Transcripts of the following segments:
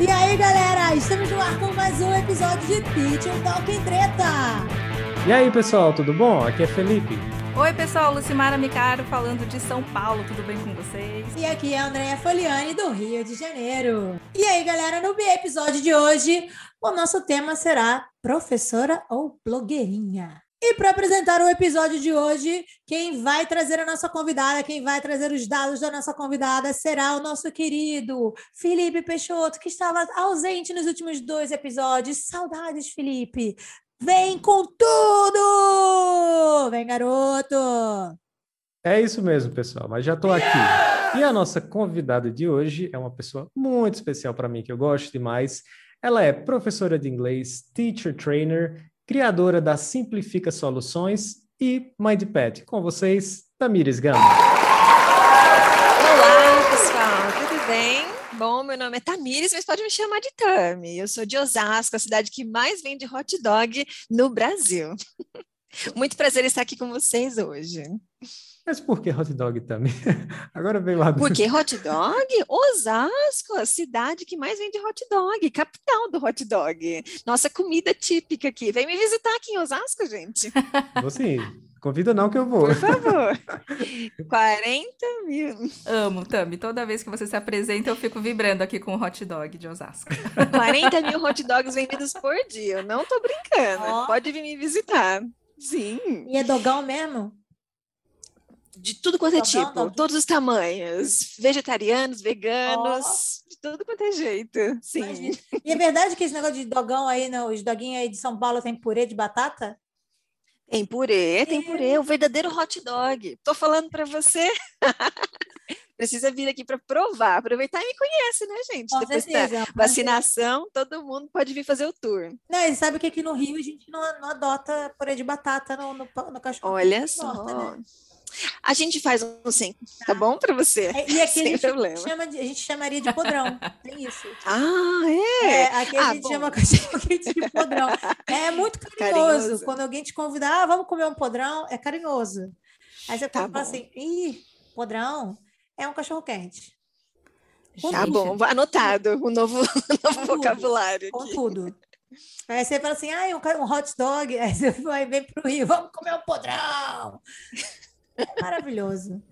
E aí, galera, estamos no ar com mais um episódio de Teacher Talking Treta. E aí, pessoal, tudo bom? Aqui é Felipe. Oi, pessoal, Lucimara Micaro falando de São Paulo, tudo bem com vocês? E aqui é a Andréia Foliani, do Rio de Janeiro. E aí, galera, no episódio de hoje, o nosso tema será professora ou blogueirinha. E para apresentar o episódio de hoje, quem vai trazer a nossa convidada, quem vai trazer os dados da nossa convidada será o nosso querido Felipe Peixoto, que estava ausente nos últimos dois episódios. Saudades, Felipe! Vem com tudo! Vem, garoto! É isso mesmo, pessoal, mas já estou aqui. E a nossa convidada de hoje é uma pessoa muito especial para mim, que eu gosto demais. Ela é professora de inglês, teacher trainer criadora da Simplifica Soluções e MindPad. Com vocês, Tamires Gama. Olá, pessoal, tudo bem? Bom, meu nome é Tamires, mas pode me chamar de Tami. Eu sou de Osasco, a cidade que mais vende hot dog no Brasil. Muito prazer estar aqui com vocês hoje. Mas por que hot dog também? Agora veio lá. Por que hot dog? Osasco, a cidade que mais vende hot dog, capital do hot dog. Nossa comida típica aqui. Vem me visitar aqui em Osasco, gente. Vou sim. Convida não que eu vou. Por favor. 40 mil. Amo, Tami. Toda vez que você se apresenta, eu fico vibrando aqui com o hot dog de Osasco. 40 mil hot dogs vendidos por dia. Eu não tô brincando. Oh. Pode vir me visitar. Sim. E é dogão mesmo? De tudo quanto é tipo, todos os tamanhos, vegetarianos, veganos, oh. de tudo quanto é jeito, sim. Imagina. E é verdade que esse negócio de dogão aí, não, os doguinhos aí de São Paulo tem purê de batata? Tem purê, tem purê, o verdadeiro hot dog. Tô falando para você. Precisa vir aqui para provar, aproveitar e me conhece, né, gente? Com Depois certeza, da vacinação, todo mundo pode vir fazer o tour. Não, e sabe que aqui no Rio a gente não, não adota purê de batata no, no, no cachorro. Olha só. né? A gente faz um sim, tá bom para você? É, e aqui Sem a gente, problema. Chama de, a gente chamaria de podrão, tem isso. Ah, é? é aqui a ah, gente bom. chama de podrão. É muito carinhoso. carinhoso. Quando alguém te convidar, ah, vamos comer um podrão, é carinhoso. Aí você tá fala bom. assim, ih, podrão é um cachorro quente. tá bom, anotado o novo, novo vocabulário. Com tudo. Aí você fala assim, ah, um, um hot dog, aí você vai vem para o Rio, vamos comer um podrão. É maravilhoso.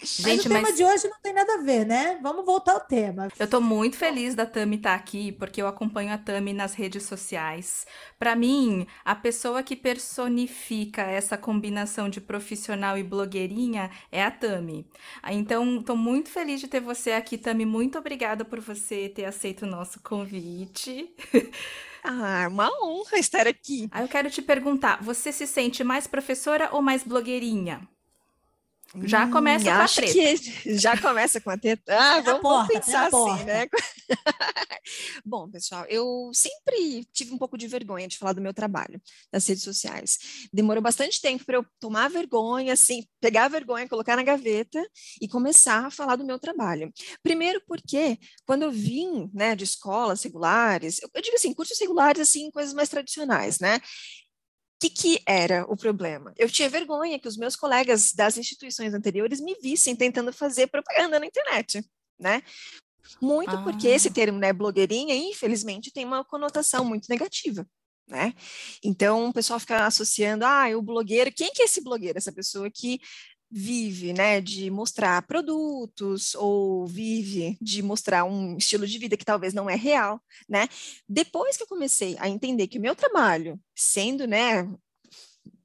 Gente, mas o tema mas... de hoje não tem nada a ver, né? Vamos voltar ao tema. Eu tô muito feliz da Tami estar tá aqui, porque eu acompanho a Tami nas redes sociais. Para mim, a pessoa que personifica essa combinação de profissional e blogueirinha é a Tami. Então, tô muito feliz de ter você aqui, Tami. Muito obrigada por você ter aceito o nosso convite. Ah, uma honra estar aqui. Aí eu quero te perguntar, você se sente mais professora ou mais blogueirinha? Já hum, começa hum, com a treta. Que já começa com a treta. Ah, vamos, porta, pensar assim, né? Bom, pessoal, eu sempre tive um pouco de vergonha de falar do meu trabalho nas redes sociais. Demorou bastante tempo para eu tomar vergonha, assim, pegar a vergonha, colocar na gaveta e começar a falar do meu trabalho. Primeiro porque, quando eu vim né, de escolas regulares, eu, eu digo assim, cursos regulares, assim, coisas mais tradicionais, né? Que, que era o problema? Eu tinha vergonha que os meus colegas das instituições anteriores me vissem tentando fazer propaganda na internet, né? Muito ah. porque esse termo, né, blogueirinha, infelizmente, tem uma conotação muito negativa. Né? Então o pessoal fica associando, ah, o blogueiro, quem que é esse blogueiro? Essa pessoa que vive, né, de mostrar produtos ou vive de mostrar um estilo de vida que talvez não é real, né? Depois que eu comecei a entender que o meu trabalho, sendo, né,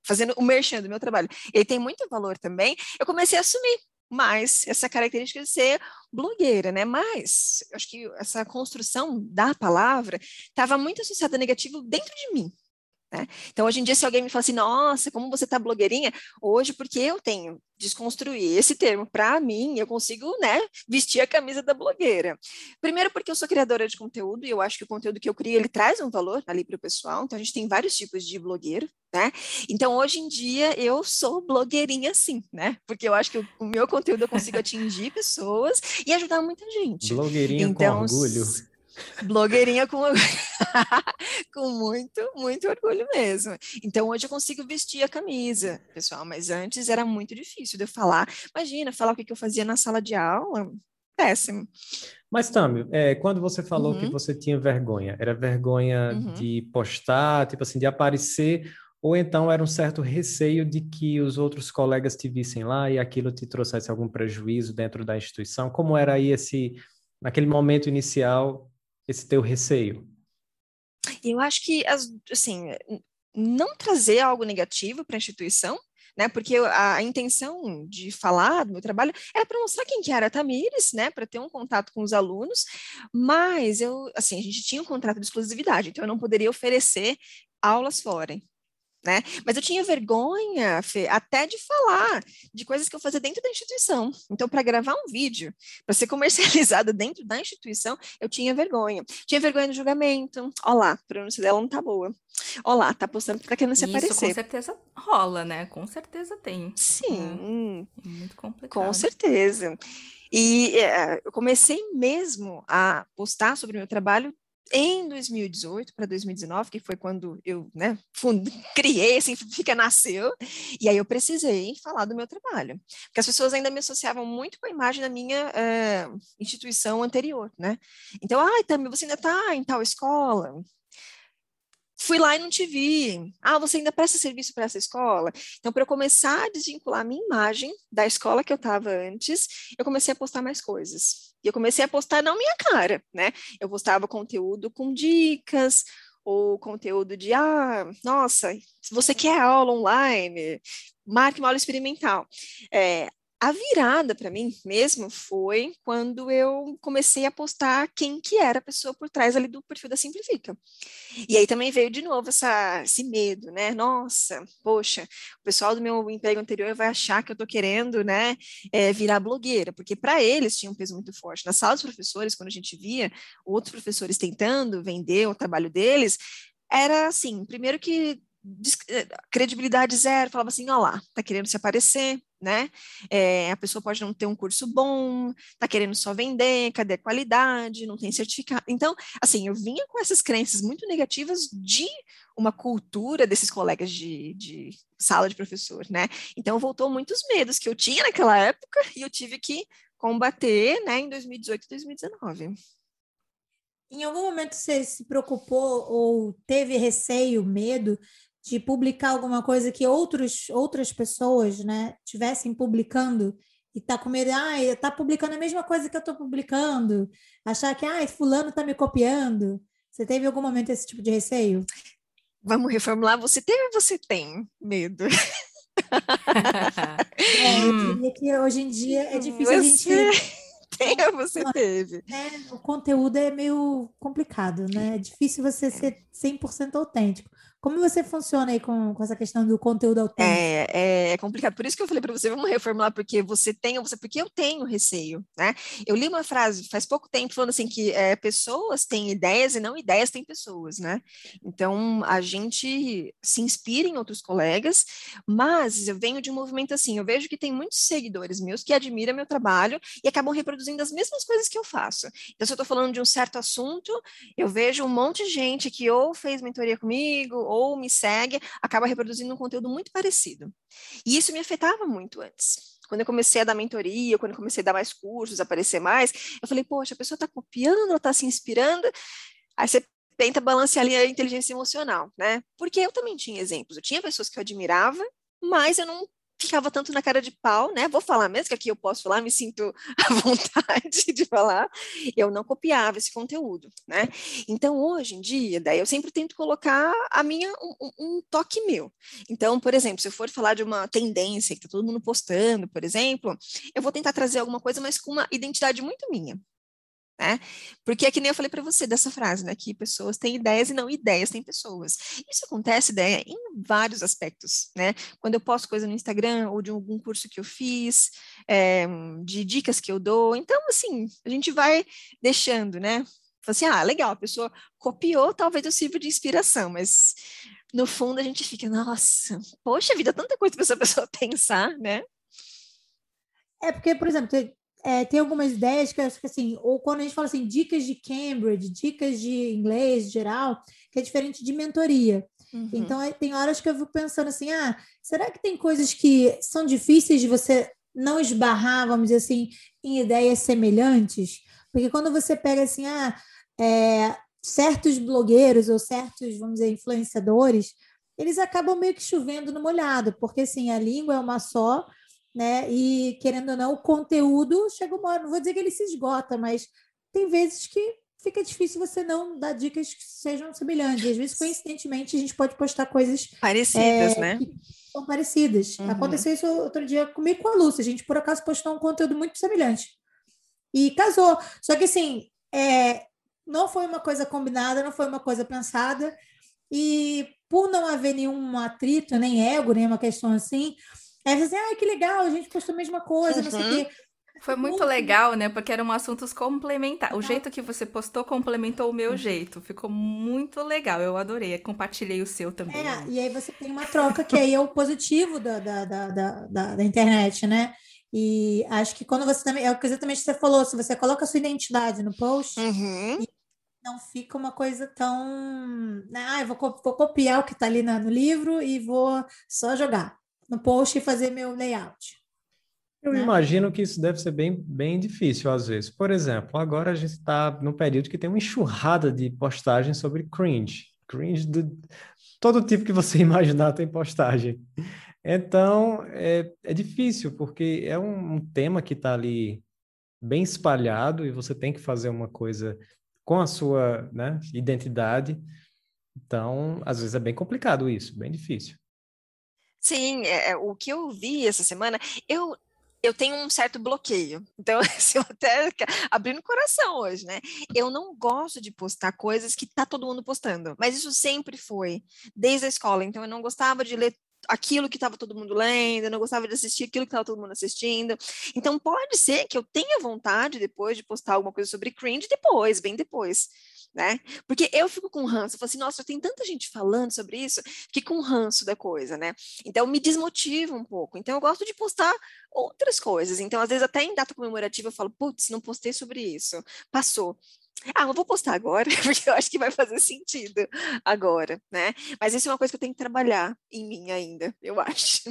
fazendo o merchan do meu trabalho, ele tem muito valor também, eu comecei a assumir mais essa característica de ser blogueira, né? Mas acho que essa construção da palavra estava muito associada negativo dentro de mim, né? Então, hoje em dia, se alguém me fala assim, nossa, como você está blogueirinha, hoje, porque eu tenho desconstruir esse termo, para mim, eu consigo né, vestir a camisa da blogueira. Primeiro, porque eu sou criadora de conteúdo e eu acho que o conteúdo que eu crio ele traz um valor ali para o pessoal. Então, a gente tem vários tipos de blogueiro, né? Então, hoje em dia, eu sou blogueirinha sim, né? Porque eu acho que o, meu conteúdo eu consigo atingir pessoas e ajudar muita gente. Blogueirinha então, com orgulho. Blogueirinha com, com muito, muito orgulho mesmo. Então, hoje eu consigo vestir a camisa, pessoal, mas antes era muito difícil de eu falar. Imagina, falar o que eu fazia na sala de aula, péssimo. Mas, Tami, é, quando você falou uhum. que você tinha vergonha, era vergonha uhum. de postar, tipo assim, de aparecer, ou então era um certo receio de que os outros colegas te vissem lá e aquilo te trouxesse algum prejuízo dentro da instituição? Como era aí esse, naquele momento inicial, esse teu receio? Eu acho que, assim, não trazer algo negativo para a instituição, né? Porque a, a, intenção de falar do meu trabalho era para mostrar quem que era a Tamires, né? Para ter um contato com os alunos, mas eu, assim, a gente tinha um contrato de exclusividade, então eu não poderia oferecer aulas fora né? Mas eu tinha vergonha, Fê, até de falar de coisas que eu fazia dentro da instituição. Então, para gravar um vídeo, para ser comercializado dentro da instituição, eu tinha vergonha. Tinha vergonha do julgamento. Olha lá, a pronúncia dela não tá boa. Olá, tá postando que tá querendo se Isso, aparecer. com certeza rola, né? Com certeza tem. Sim. É muito complicado. Com certeza. E é, eu comecei mesmo a postar sobre o meu trabalho em 2018 para 2019, que foi quando eu né, fund... criei, assim, fica nasceu, e aí eu precisei falar do meu trabalho, porque as pessoas ainda me associavam muito com a imagem da minha uh, instituição anterior, né? Então, ah, também você ainda está em tal escola, Fui lá e não te vi. Ah, você ainda presta serviço para essa escola? Então, para eu começar a desvincular a minha imagem da escola que eu estava antes, eu comecei a postar mais coisas. E eu comecei a postar não minha cara, né? Eu postava conteúdo com dicas, ou conteúdo de, ah, nossa, se você quer aula online, marque uma aula experimental. É, a virada para mim mesmo foi quando eu comecei a postar quem que era a pessoa por trás ali do perfil da Simplifica. E aí também veio de novo essa, esse medo, né? Nossa, poxa, o pessoal do meu emprego anterior vai achar que eu estou querendo, né, é, virar blogueira, porque para eles tinha um peso muito forte. Na sala dos professores, quando a gente via outros professores tentando vender o trabalho deles, era assim, primeiro que eh, credibilidade zero, falava assim, ó lá, tá querendo se aparecer, né? É, a pessoa pode não ter um curso bom, tá querendo só vender, cadê a qualidade, não tem certificado. Então, assim, eu vinha com essas crenças muito negativas de uma cultura desses colegas de, de sala de professor, né? Então, voltou muitos medos que eu tinha naquela época e eu tive que combater, né, em 2018 e 2019. Em algum momento você se preocupou ou teve receio, medo de publicar alguma coisa que outros, outras pessoas né, tivessem publicando e tá com medo, ah, tá publicando a mesma coisa que eu estou publicando, achar que, ah, fulano tá me copiando. Você teve algum momento esse tipo de receio? Vamos reformular, você teve ou você tem medo? é, eu diria que hoje em dia é difícil você... a gente... Tem ou você teve? É, o conteúdo é meio complicado, né? É difícil você ser 100% autêntico. Como você funciona aí com, com essa questão do conteúdo autêntico? É, é, é complicado. Por isso que eu falei para você, vamos reformular, porque você tem, você, porque eu tenho receio, né? Eu li uma frase faz pouco tempo falando assim que é, pessoas têm ideias e não ideias têm pessoas, né? Então a gente se inspira em outros colegas, mas eu venho de um movimento assim, eu vejo que tem muitos seguidores meus que admiram meu trabalho e acabam reproduzindo as mesmas coisas que eu faço. Então, se eu estou falando de um certo assunto, eu vejo um monte de gente que ou fez mentoria comigo, ou me segue, acaba reproduzindo um conteúdo muito parecido. E isso me afetava muito antes. Quando eu comecei a dar mentoria, quando eu comecei a dar mais cursos, aparecer mais, eu falei, poxa, a pessoa está copiando, ela está se inspirando. Aí você tenta balancear ali a inteligência emocional, né? Porque eu também tinha exemplos. Eu tinha pessoas que eu admirava, mas eu não ficava tanto na cara de pau, né? Vou falar mesmo que aqui eu posso falar, me sinto à vontade de falar. Eu não copiava esse conteúdo, né? Então, hoje em dia, daí eu sempre tento colocar a minha um, um toque meu. Então, por exemplo, se eu for falar de uma tendência que tá todo mundo postando, por exemplo, eu vou tentar trazer alguma coisa, mas com uma identidade muito minha né? Porque é que nem eu falei para você dessa frase, né? Que pessoas têm ideias e não ideias têm pessoas. Isso acontece, ideia, em vários aspectos, né? Quando eu posto coisa no Instagram ou de algum curso que eu fiz, é, de dicas que eu dou. Então, assim, a gente vai deixando, né? Assim, ah, legal, a pessoa copiou, talvez eu sirva de inspiração, mas no fundo a gente fica, nossa, poxa vida, tanta coisa para essa pessoa pensar, né? É porque, por exemplo, é, tem algumas ideias que eu acho que assim, ou quando a gente fala assim, dicas de Cambridge, dicas de inglês geral, que é diferente de mentoria. Uhum. Então, tem horas que eu fico pensando assim, ah, será que tem coisas que são difíceis de você não esbarrar, vamos dizer assim, em ideias semelhantes? Porque quando você pega assim, ah, é, certos blogueiros ou certos, vamos dizer, influenciadores, eles acabam meio que chovendo no molhado, porque assim, a língua é uma só, né? E querendo ou não, o conteúdo chega uma hora, não vou dizer que ele se esgota, mas tem vezes que fica difícil você não dar dicas que sejam semelhantes. E às vezes, coincidentemente, a gente pode postar coisas parecidas, é, né? são parecidas. Uhum. Aconteceu isso outro dia comigo com a Lúcia. A gente, por acaso, postou um conteúdo muito semelhante. E casou. Só que, assim, é, não foi uma coisa combinada, não foi uma coisa pensada. E por não haver nenhum atrito, nem ego, nem uma questão assim, é assim, ah, que legal, a gente postou a mesma coisa, uhum. não sei o quê. Uhum. Foi muito, legal, né? Porque eram assuntos complementares. O jeito que você postou complementou o meu uhum. jeito. Ficou muito legal. Eu adorei. Compartilhei o seu também. É, e aí você tem uma troca que aí é o positivo da, da, da, da, da internet, né? E acho que quando você também. É o que exatamente você falou, se você coloca a sua identidade no post, uhum. não fica uma coisa tão. Né, ah, eu vou, vou copiar o que está ali no livro e vou só jogar no post e fazer meu layout. Eu né? imagino que isso deve ser bem, bem difícil às vezes. Por exemplo, agora a gente está num período que tem uma enxurrada de postagens sobre cringe. Cringe de todo tipo que você imaginar tem postagem. Então, é, é difícil, porque é um, um tema que está ali bem espalhado e você tem que fazer uma coisa com a sua né, identidade. Então, às vezes é bem complicado isso, bem difícil. Sim, é, é, o que eu vi essa semana, eu eu tenho um certo bloqueio. Então, assim, eu até abrindo o coração hoje, né? Eu não gosto de postar coisas que tá todo mundo postando, mas isso sempre foi, desde a escola. Então, eu não gostava de ler aquilo que estava todo mundo lendo, eu não gostava de assistir aquilo que estava todo mundo assistindo. Então, pode ser que eu tenha vontade depois de postar alguma coisa sobre cringe depois, bem depois né? Porque eu fico com ranço, eu falo assim, nossa, tem tanta gente falando sobre isso, que com ranço da coisa, né? Então me desmotiva um pouco. Então eu gosto de postar outras coisas. Então, às vezes, até em data comemorativa, eu falo, putz, não postei sobre isso, passou. Ah, eu vou postar agora, porque eu acho que vai fazer sentido agora, né? Mas isso é uma coisa que eu tenho que trabalhar em mim ainda, eu acho.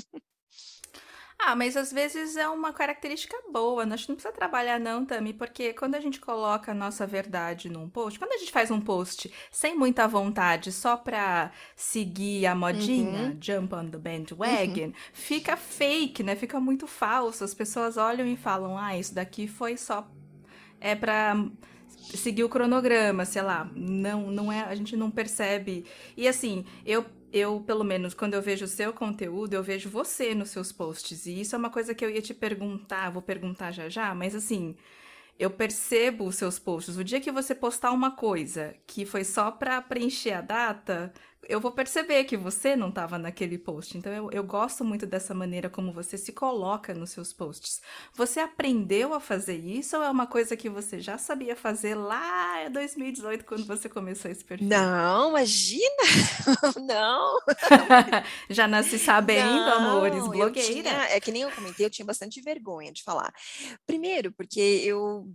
Ah, mas às vezes é uma característica boa. Nós não precisa trabalhar não, Tami, porque quando a gente coloca a nossa verdade num post, quando a gente faz um post sem muita vontade, só pra seguir a modinha, uhum. jump on the bandwagon, uhum. fica fake, né? Fica muito falso. As pessoas olham e falam: "Ah, isso daqui foi só é pra seguir o cronograma, sei lá. Não, não é, a gente não percebe. E assim, eu eu, pelo menos, quando eu vejo o seu conteúdo, eu vejo você nos seus posts. E isso é uma coisa que eu ia te perguntar, vou perguntar já já, mas assim, eu percebo os seus posts. O dia que você postar uma coisa que foi só para preencher a data, eu vou perceber que você não estava naquele post. Então, eu, eu gosto muito dessa maneira como você se coloca nos seus posts. Você aprendeu a fazer isso ou é uma coisa que você já sabia fazer lá em 2018, quando você começou esse perfil? Não, imagina! não! já nasci sabendo, não, amores, blogueira. Tinha, é que nem eu comentei, eu tinha bastante vergonha de falar. Primeiro, porque eu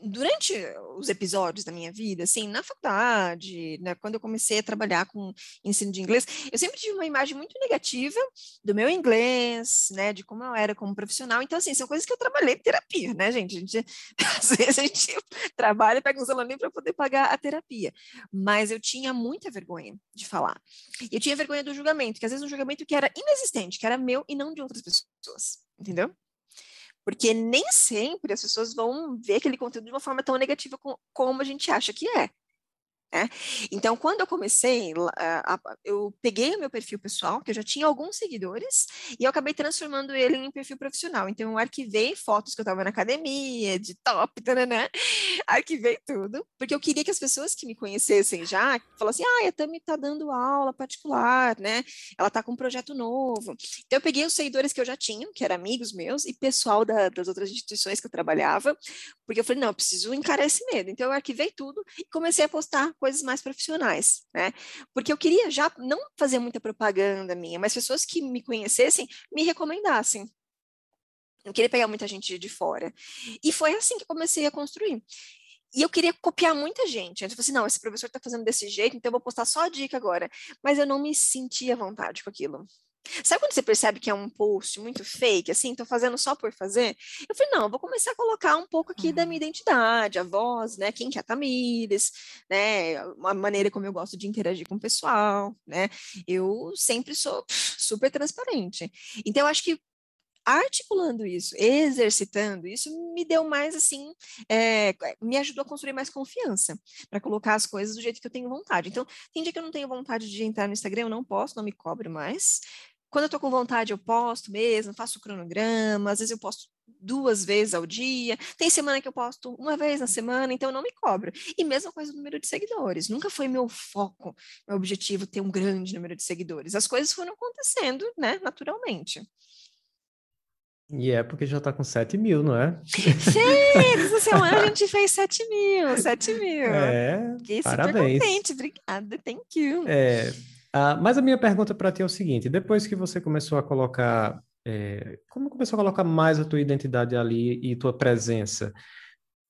durante os episódios da minha vida, assim, na faculdade, né, quando eu comecei a trabalhar com ensino de inglês, eu sempre tive uma imagem muito negativa do meu inglês, né, de como eu era como profissional. Então, assim, são coisas que eu trabalhei em terapia, né, gente? A gente às vezes a gente trabalha e pega uns alunos para poder pagar a terapia. Mas eu tinha muita vergonha de falar. Eu tinha vergonha do julgamento, que às vezes um julgamento que era inexistente, que era meu e não de outras pessoas, entendeu? Porque nem sempre as pessoas vão ver aquele conteúdo de uma forma tão negativa como a gente acha que é. Né? Então, quando eu comecei, eu peguei o meu perfil pessoal, que eu já tinha alguns seguidores, e eu acabei transformando ele em perfil profissional. Então, eu arquivei fotos que eu estava na academia, de top, né? arquivei tudo, porque eu queria que as pessoas que me conhecessem já falassem: ah, a Tami está dando aula particular, né? Ela está com um projeto novo. Então, eu peguei os seguidores que eu já tinha, que eram amigos meus, e pessoal da, das outras instituições que eu trabalhava, porque eu falei: não, eu preciso encarar esse medo. Então, eu arquivei tudo e comecei a postar coisas mais profissionais, né? Porque eu queria já não fazer muita propaganda minha, mas pessoas que me conhecessem me recomendassem. Não queria pegar muita gente de fora. E foi assim que comecei a construir. E eu queria copiar muita gente. Eu falei assim, não, esse professor está fazendo desse jeito, então eu vou postar só a dica agora. Mas eu não me sentia à vontade com aquilo. Sabe quando você percebe que é um post muito fake, assim, tô fazendo só por fazer? Eu falei, não, eu vou começar a colocar um pouco aqui da minha identidade, a voz, né, quem que é a Tamires, né, a maneira como eu gosto de interagir com o pessoal, né, eu sempre sou super transparente. Então, eu acho que articulando isso, exercitando isso, me deu mais assim, é, me ajudou a construir mais confiança para colocar as coisas do jeito que eu tenho vontade. Então, tem dia que eu não tenho vontade de entrar no Instagram, eu não posso, não me cobre mais. Quando eu tô com vontade, eu posto mesmo, faço cronograma, às vezes eu posto duas vezes ao dia. Tem semana que eu posto uma vez na semana, então eu não me cobro. E mesma coisa o número de seguidores. Nunca foi meu foco, meu objetivo ter um grande número de seguidores. As coisas foram acontecendo, né, naturalmente. E é porque já tá com 7 mil, não é? Sim, essa semana a gente fez 7 mil, 7 mil. É, Fiquei parabéns. super contente, obrigada, thank you. É, uh, mas a minha pergunta para ti é o seguinte, depois que você começou a colocar, é, como começou a colocar mais a tua identidade ali e tua presença,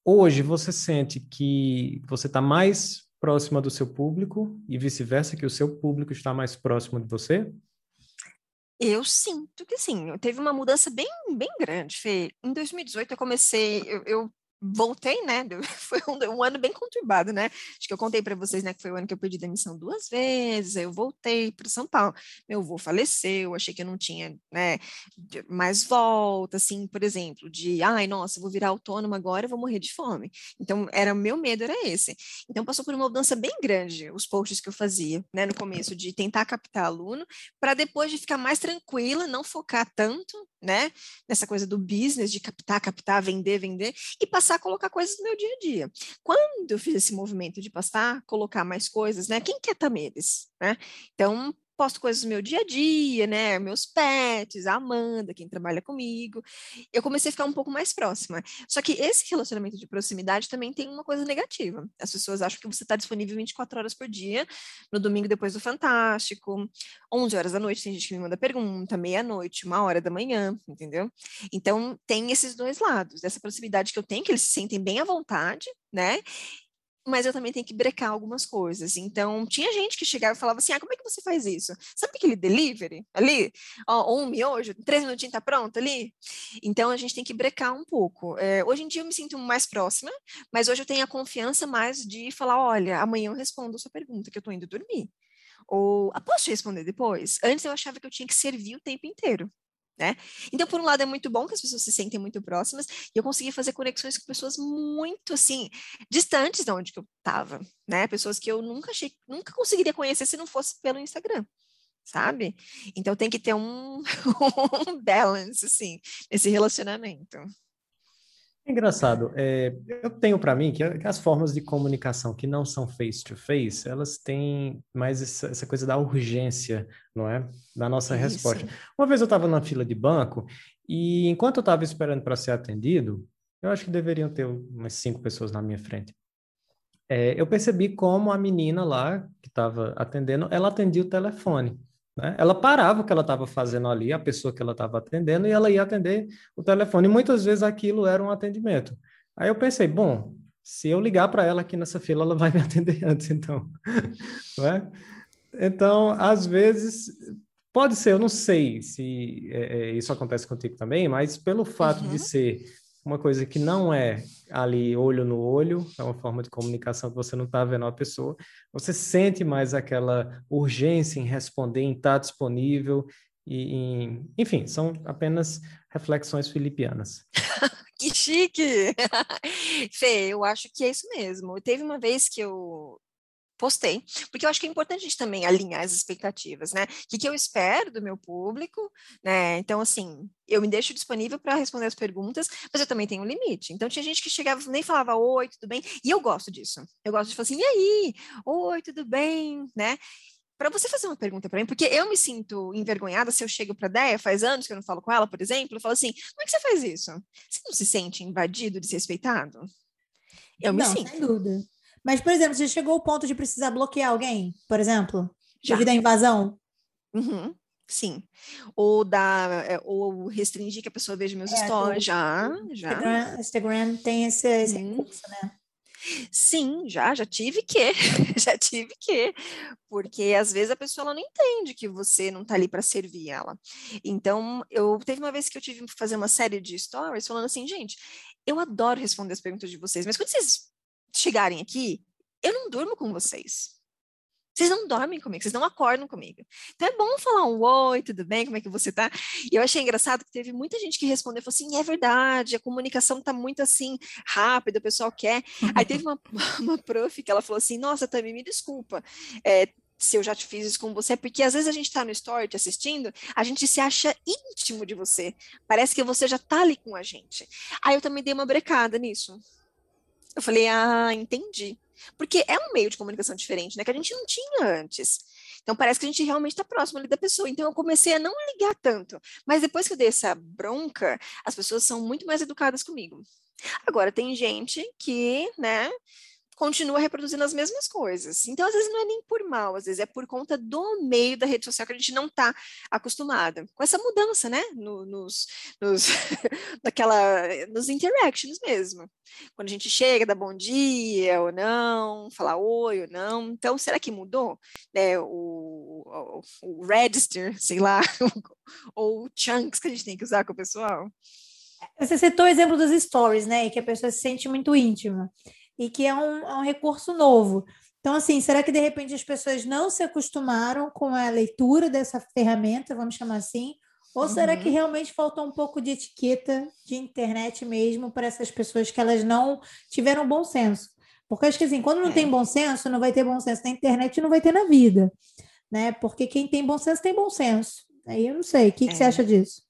hoje você sente que você está mais próxima do seu público e vice-versa, que o seu público está mais próximo de você? Eu sinto que sim, teve uma mudança bem, bem grande, Fê. Em 2018 eu comecei, eu, eu voltei, né? Foi um, um, ano bem conturbado, né? Acho que eu contei para vocês, né, que foi o ano que eu pedi demissão duas vezes, eu voltei para São Paulo. Meu avô faleceu, achei que eu não tinha, né, mais volta, assim, por exemplo, de, ai, nossa, vou virar autônoma agora, vou morrer de fome. Então, era meu medo era esse. Então, passou por uma mudança bem grande os posts que eu fazia, né, no começo de tentar captar aluno, para depois de ficar mais tranquila, não focar tanto, né, nessa coisa do business de captar, captar, vender, vender e passar passar a colocar coisas no meu dia a dia. Quando eu fiz esse movimento de passar, colocar mais coisas, né? Quem quer Tameres, né? Então, posto coisas do meu dia a dia, né? Meus pets, a Amanda, quem trabalha comigo. Eu comecei a ficar um pouco mais próxima. Só que esse relacionamento de proximidade também tem uma coisa negativa. As pessoas acham que você está disponível 24 horas por dia, no domingo depois do Fantástico, 11 horas da noite, tem gente que me manda pergunta, meia-noite, uma hora da manhã, entendeu? Então, tem esses dois lados, dessa proximidade que eu tenho, que eles se sentem bem à vontade, né? Mas eu também tenho que brecar algumas coisas. Então, tinha gente que chegava e falava assim: ah, como é que você faz isso? Sabe aquele delivery ali? Ó, um miojo, três minutinhos tá pronto ali? Então, a gente tem que brecar um pouco. É, hoje em dia eu me sinto mais próxima, mas hoje eu tenho a confiança mais de falar: olha, amanhã eu respondo a sua pergunta, que eu tô indo dormir. Ou, ah, posso te responder depois? Antes eu achava que eu tinha que servir o tempo inteiro. Né? Então, por um lado, é muito bom que as pessoas se sentem muito próximas e eu consegui fazer conexões com pessoas muito, assim, distantes de onde eu estava, né? Pessoas que eu nunca achei, nunca conseguiria conhecer se não fosse pelo Instagram, sabe? Então, tem que ter um, um balance, assim, nesse relacionamento. Engraçado, é, eu tenho para mim que as formas de comunicação que não são face-to-face, -face, elas têm mais essa, essa, coisa da urgência, não é? Da nossa Isso. resposta. Uma vez eu estava na fila de banco e enquanto eu estava esperando para ser atendido, eu acho que deveriam ter umas cinco pessoas na minha frente. É, eu percebi como a menina lá que estava atendendo, ela atendia o telefone. Né? Ela parava o que ela estava fazendo ali, a pessoa que ela estava atendendo, e ela ia atender o telefone. E muitas vezes aquilo era um atendimento. Aí eu pensei, bom, se eu ligar para ela aqui nessa fila, ela vai me atender antes, então. né? Então, às vezes, pode ser, eu não sei se é, é isso acontece contigo também, mas pelo fato uhum. de ser uma coisa que não é ali olho no olho, é uma forma de comunicação que você não está vendo a pessoa, você sente mais aquela urgência em responder, em estar tá disponível, e, em... enfim, são apenas reflexões filipianas. que chique! Fê, eu acho que é isso mesmo. Teve uma vez que eu postei, porque eu acho que é importante a gente também alinhar as expectativas, né? O que, que eu espero do meu público, né? Então, assim, eu me deixo disponível para responder as perguntas, mas eu também tenho um limite. Então, tinha gente que chegava nem falava oi, tudo bem, e eu gosto disso. Eu gosto de falar assim, e aí? Oi, tudo bem, né? Para você fazer uma pergunta para mim, porque eu me sinto envergonhada se eu chego para a Deia, faz anos que eu não falo com ela, por exemplo, eu falo assim: como é que você faz isso? Você não se sente invadido, desrespeitado? Eu me não, sinto. Sem dúvida. Mas, por exemplo, você chegou ao ponto de precisar bloquear alguém, por exemplo? Já. Devido à invasão? Uhum. Sim. Ou dar, é, ou restringir que a pessoa veja meus é, stories. Já, já. Instagram, Instagram tem esse, esse recurso, né? Sim, já, já tive que, já tive que, porque às vezes a pessoa não entende que você não está ali para servir ela. Então, eu teve uma vez que eu tive que fazer uma série de stories falando assim, gente, eu adoro responder as perguntas de vocês, mas quando vocês chegarem aqui, eu não durmo com vocês. Vocês não dormem comigo, vocês não acordam comigo. Então é bom falar um oi, tudo bem, como é que você tá? E eu achei engraçado que teve muita gente que respondeu, falou assim, é verdade, a comunicação tá muito assim, rápida, o pessoal quer. Aí teve uma, uma prof que ela falou assim, nossa, também me desculpa, é, se eu já te fiz isso com você, porque às vezes a gente está no story te assistindo, a gente se acha íntimo de você. Parece que você já está ali com a gente. Aí eu também dei uma brecada nisso. Eu falei, ah, entendi. Porque é um meio de comunicação diferente, né? Que a gente não tinha antes. Então parece que a gente realmente está próximo ali da pessoa. Então eu comecei a não ligar tanto. Mas depois que eu dei essa bronca, as pessoas são muito mais educadas comigo. Agora tem gente que, né, continua reproduzindo as mesmas coisas. Então, às vezes, não é nem por mal, às vezes é por conta do meio da rede social que a gente não está acostumada. Com essa mudança, né? No, nos, nos, daquela, nos interactions mesmo. Quando a gente chega, dá bom dia ou não, falar oi ou não. Então, será que mudou? É, o, o, o register, sei lá, ou chunks que a gente tem que usar com o pessoal? Você citou o exemplo dos stories, né? Que a pessoa se sente muito íntima e que é um, é um recurso novo. Então, assim, será que de repente as pessoas não se acostumaram com a leitura dessa ferramenta, vamos chamar assim? Ou uhum. será que realmente faltou um pouco de etiqueta de internet mesmo para essas pessoas que elas não tiveram bom senso? Porque acho que assim, quando não é. tem bom senso, não vai ter bom senso na internet e não vai ter na vida, né? Porque quem tem bom senso tem bom senso. Aí eu não sei, o que, que você é. acha disso?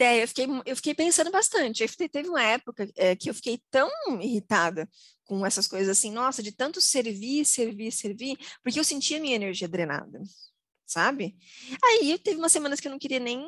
É, eu fiquei, eu fiquei pensando bastante. Teve uma época é, que eu fiquei tão irritada com essas coisas assim, nossa, de tanto servir, servir, servir, porque eu sentia minha energia drenada, sabe? Aí teve umas semanas que eu não queria nem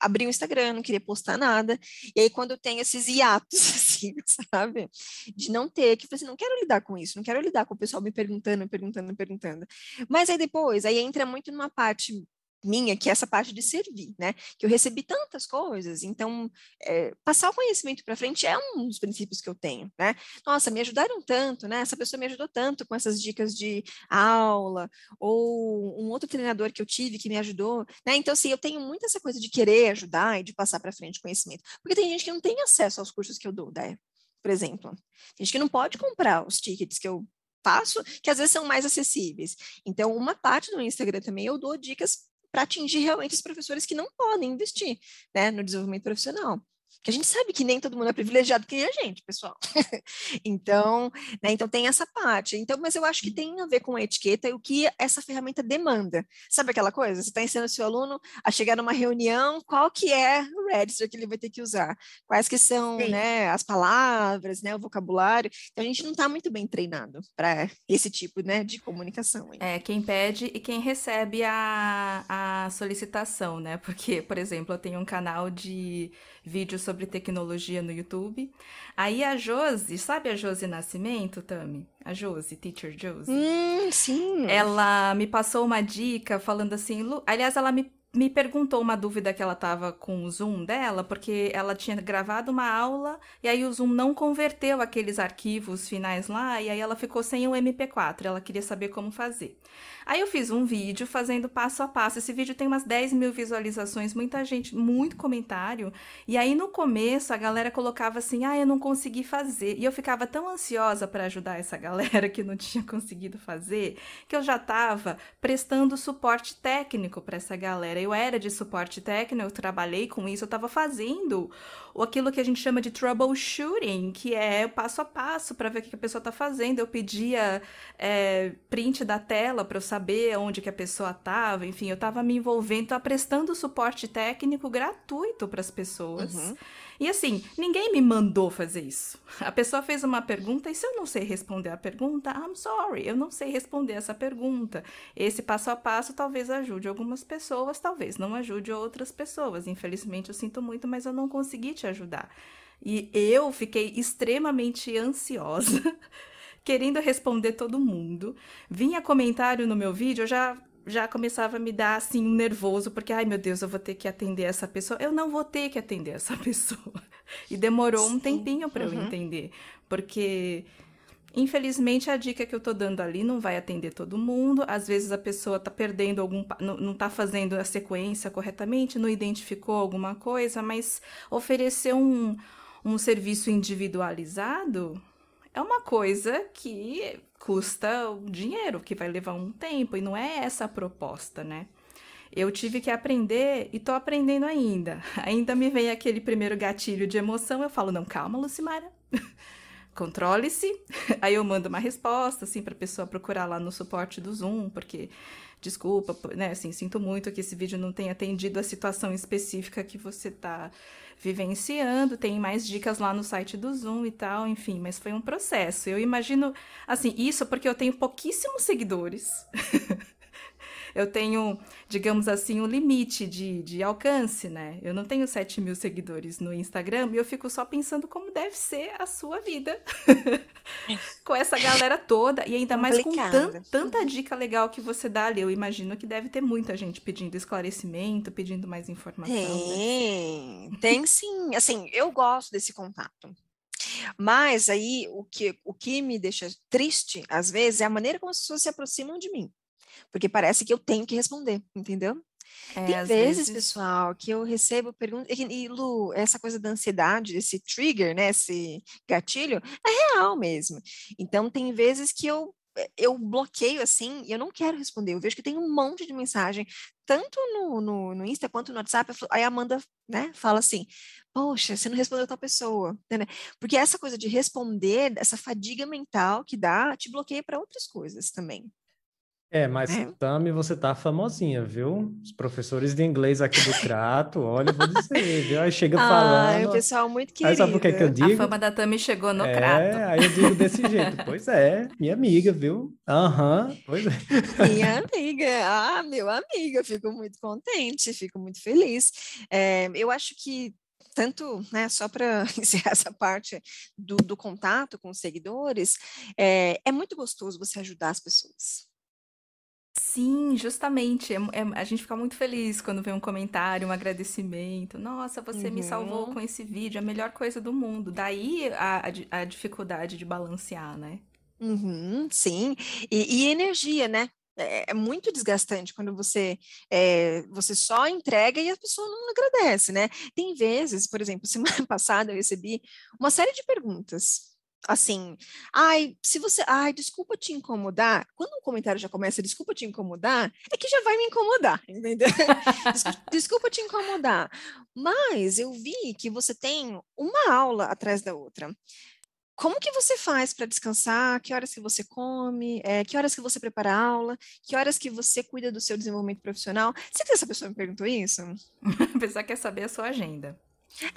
abrir o Instagram, não queria postar nada. E aí, quando eu tenho esses hiatos, assim, sabe? De não ter, que eu falei assim, não quero lidar com isso, não quero lidar com o pessoal me perguntando, perguntando, perguntando. Mas aí depois, aí entra muito numa parte minha, que é essa parte de servir, né? Que eu recebi tantas coisas, então é, passar o conhecimento para frente é um dos princípios que eu tenho, né? Nossa, me ajudaram tanto, né? Essa pessoa me ajudou tanto com essas dicas de aula, ou um outro treinador que eu tive que me ajudou, né? Então, assim, eu tenho muito essa coisa de querer ajudar e de passar para frente conhecimento, porque tem gente que não tem acesso aos cursos que eu dou, né? Por exemplo, tem gente que não pode comprar os tickets que eu faço, que às vezes são mais acessíveis. Então, uma parte do Instagram também eu dou dicas para atingir realmente os professores que não podem investir né, no desenvolvimento profissional que a gente sabe que nem todo mundo é privilegiado que a gente, pessoal. então, né, então tem essa parte. Então, mas eu acho que tem a ver com a etiqueta e o que essa ferramenta demanda. Sabe aquela coisa? Você está ensinando o seu aluno a chegar numa reunião, qual que é o register que ele vai ter que usar? Quais que são né, as palavras, né, o vocabulário? Então, a gente não está muito bem treinado para esse tipo né, de comunicação. Hein? É, quem pede e quem recebe a, a solicitação, né? Porque, por exemplo, eu tenho um canal de vídeos sobre tecnologia no YouTube. Aí a Josi, sabe a Josi Nascimento, Tami? A Josi, Teacher Josi. Hum, sim. Ela me passou uma dica falando assim, aliás, ela me me perguntou uma dúvida que ela tava com o Zoom dela, porque ela tinha gravado uma aula e aí o Zoom não converteu aqueles arquivos finais lá e aí ela ficou sem o MP4. Ela queria saber como fazer. Aí eu fiz um vídeo fazendo passo a passo. Esse vídeo tem umas 10 mil visualizações, muita gente, muito comentário. E aí no começo a galera colocava assim: ah, eu não consegui fazer. E eu ficava tão ansiosa para ajudar essa galera que não tinha conseguido fazer, que eu já estava prestando suporte técnico para essa galera. Eu era de suporte técnico, eu trabalhei com isso, eu estava fazendo aquilo que a gente chama de troubleshooting, que é passo a passo para ver o que a pessoa está fazendo. Eu pedia é, print da tela para eu saber onde que a pessoa estava, enfim, eu estava me envolvendo, tava prestando suporte técnico gratuito para as pessoas. Uhum. E assim, ninguém me mandou fazer isso. A pessoa fez uma pergunta e se eu não sei responder a pergunta, I'm sorry, eu não sei responder essa pergunta. Esse passo a passo talvez ajude algumas pessoas, talvez não ajude outras pessoas. Infelizmente eu sinto muito, mas eu não consegui te ajudar. E eu fiquei extremamente ansiosa querendo responder todo mundo. Vinha comentário no meu vídeo, eu já já começava a me dar assim um nervoso, porque ai meu Deus, eu vou ter que atender essa pessoa. Eu não vou ter que atender essa pessoa. E demorou Sim. um tempinho para uhum. eu entender, porque Infelizmente, a dica que eu tô dando ali não vai atender todo mundo. Às vezes a pessoa tá perdendo algum. não, não tá fazendo a sequência corretamente, não identificou alguma coisa, mas oferecer um, um serviço individualizado é uma coisa que custa dinheiro, que vai levar um tempo, e não é essa a proposta, né? Eu tive que aprender e tô aprendendo ainda. Ainda me vem aquele primeiro gatilho de emoção, eu falo, não, calma, Lucimara. Controle-se. Aí eu mando uma resposta, assim, pra pessoa procurar lá no suporte do Zoom, porque desculpa, né, assim, sinto muito que esse vídeo não tenha atendido a situação específica que você tá vivenciando, tem mais dicas lá no site do Zoom e tal, enfim, mas foi um processo. Eu imagino, assim, isso porque eu tenho pouquíssimos seguidores. eu tenho, digamos assim, um limite de, de alcance, né? Eu não tenho 7 mil seguidores no Instagram e eu fico só pensando como deve ser a sua vida com essa galera toda e ainda mais com tan tanta dica legal que você dá ali. Eu imagino que deve ter muita gente pedindo esclarecimento, pedindo mais informação. Né? Tem, né? tem sim. Assim, eu gosto desse contato. Mas aí o que, o que me deixa triste, às vezes, é a maneira como as pessoas se aproximam de mim porque parece que eu tenho que responder, entendeu? É, Tem vezes, vezes, pessoal, que eu recebo perguntas, e Lu, essa coisa da ansiedade, esse trigger, né, esse gatilho, é real mesmo. Então, tem vezes que eu eu bloqueio assim e eu não quero responder. Eu vejo que tem um monte de mensagem, tanto no, no, no Insta quanto no WhatsApp. Aí a Amanda né, fala assim: Poxa, você não respondeu tal pessoa. Porque essa coisa de responder, essa fadiga mental que dá, te bloqueia para outras coisas também. É, mas é. Tami, você tá famosinha, viu? Os professores de inglês aqui do Trato, olha, vou dizer, viu? Aí chega ah, falando. Ah, o pessoal muito querido. Aí sabe o que, é que eu digo? A fama da Tami chegou no é, Crato. aí eu digo desse jeito. Pois é, minha amiga, viu? Aham, uhum, pois é. Minha amiga, ah, meu amiga, fico muito contente, fico muito feliz. É, eu acho que tanto, né, só para encerrar essa parte do, do, contato com os seguidores, é, é muito gostoso você ajudar as pessoas. Sim, justamente. É, é, a gente fica muito feliz quando vê um comentário, um agradecimento. Nossa, você me salvou uhum. com esse vídeo, a melhor coisa do mundo. Daí a, a, a dificuldade de balancear, né? Uhum, sim, e, e energia, né? É, é muito desgastante quando você é, você só entrega e a pessoa não agradece, né? Tem vezes, por exemplo, semana passada eu recebi uma série de perguntas assim, ai, se você, ai, desculpa te incomodar. Quando um comentário já começa, desculpa te incomodar, é que já vai me incomodar, entendeu? desculpa te incomodar. Mas eu vi que você tem uma aula atrás da outra. Como que você faz para descansar? Que horas que você come? É, que horas que você prepara a aula? Que horas que você cuida do seu desenvolvimento profissional? Você que essa pessoa me perguntou isso? a pessoa quer saber a sua agenda.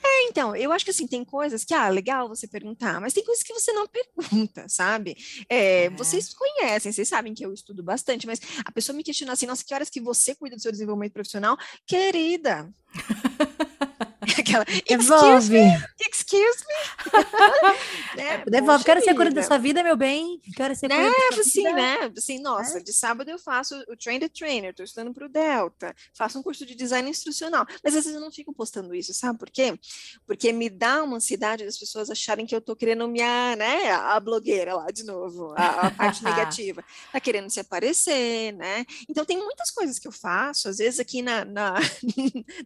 É, então, eu acho que assim, tem coisas que, ah, legal você perguntar, mas tem coisas que você não pergunta, sabe? É, é. Vocês conhecem, vocês sabem que eu estudo bastante, mas a pessoa me questiona assim, nossa, que horas que você cuida do seu desenvolvimento profissional? Querida, Aquela, Devolve. Excuse me. né? Devolve. Quero ser cura da sua vida, meu bem. Quero ser a cura né? assim, né? Assim, nossa, é. de sábado eu faço o Train the Trainer, estou estudando para o Delta, faço um curso de design instrucional. Mas às vezes eu não fico postando isso, sabe por quê? Porque me dá uma ansiedade das pessoas acharem que eu estou querendo me, né? A blogueira lá, de novo, a, a parte negativa. Tá querendo se aparecer, né? Então tem muitas coisas que eu faço, às vezes aqui na, na,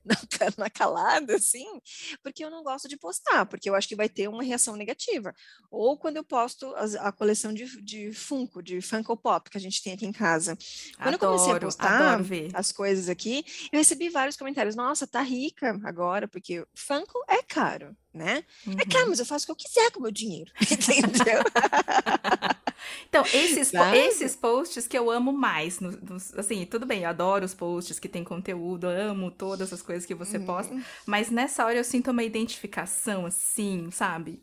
na, na calada, assim, porque eu não gosto de postar, porque eu acho que vai ter uma reação negativa. Ou quando eu posto a, a coleção de, de Funko, de Funko Pop que a gente tem aqui em casa. Quando adoro, eu comecei a postar as coisas aqui, eu recebi vários comentários. Nossa, tá rica agora, porque Funko é caro, né? Uhum. É caro, uhum. mas eu faço o que eu quiser com o meu dinheiro, entendeu? Então, esses, esses posts que eu amo mais, no, no, assim, tudo bem, eu adoro os posts que tem conteúdo, amo todas as coisas que você uhum. posta, mas nessa hora eu sinto uma identificação, assim, sabe?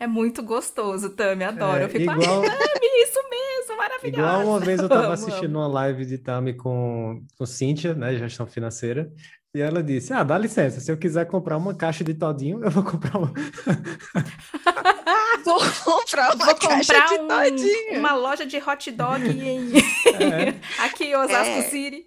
É muito gostoso, Tami, adoro. É, eu fico, igual... Tami, isso mesmo, maravilhoso. Igual uma vez eu tava assistindo amo. uma live de Tami com, com Cíntia, né, gestão financeira, e ela disse: Ah, dá licença, se eu quiser comprar uma caixa de todinho, eu vou comprar uma. Vou comprar uma Vou comprar um, uma loja de hot dog em... É. aqui em Osasco é. City.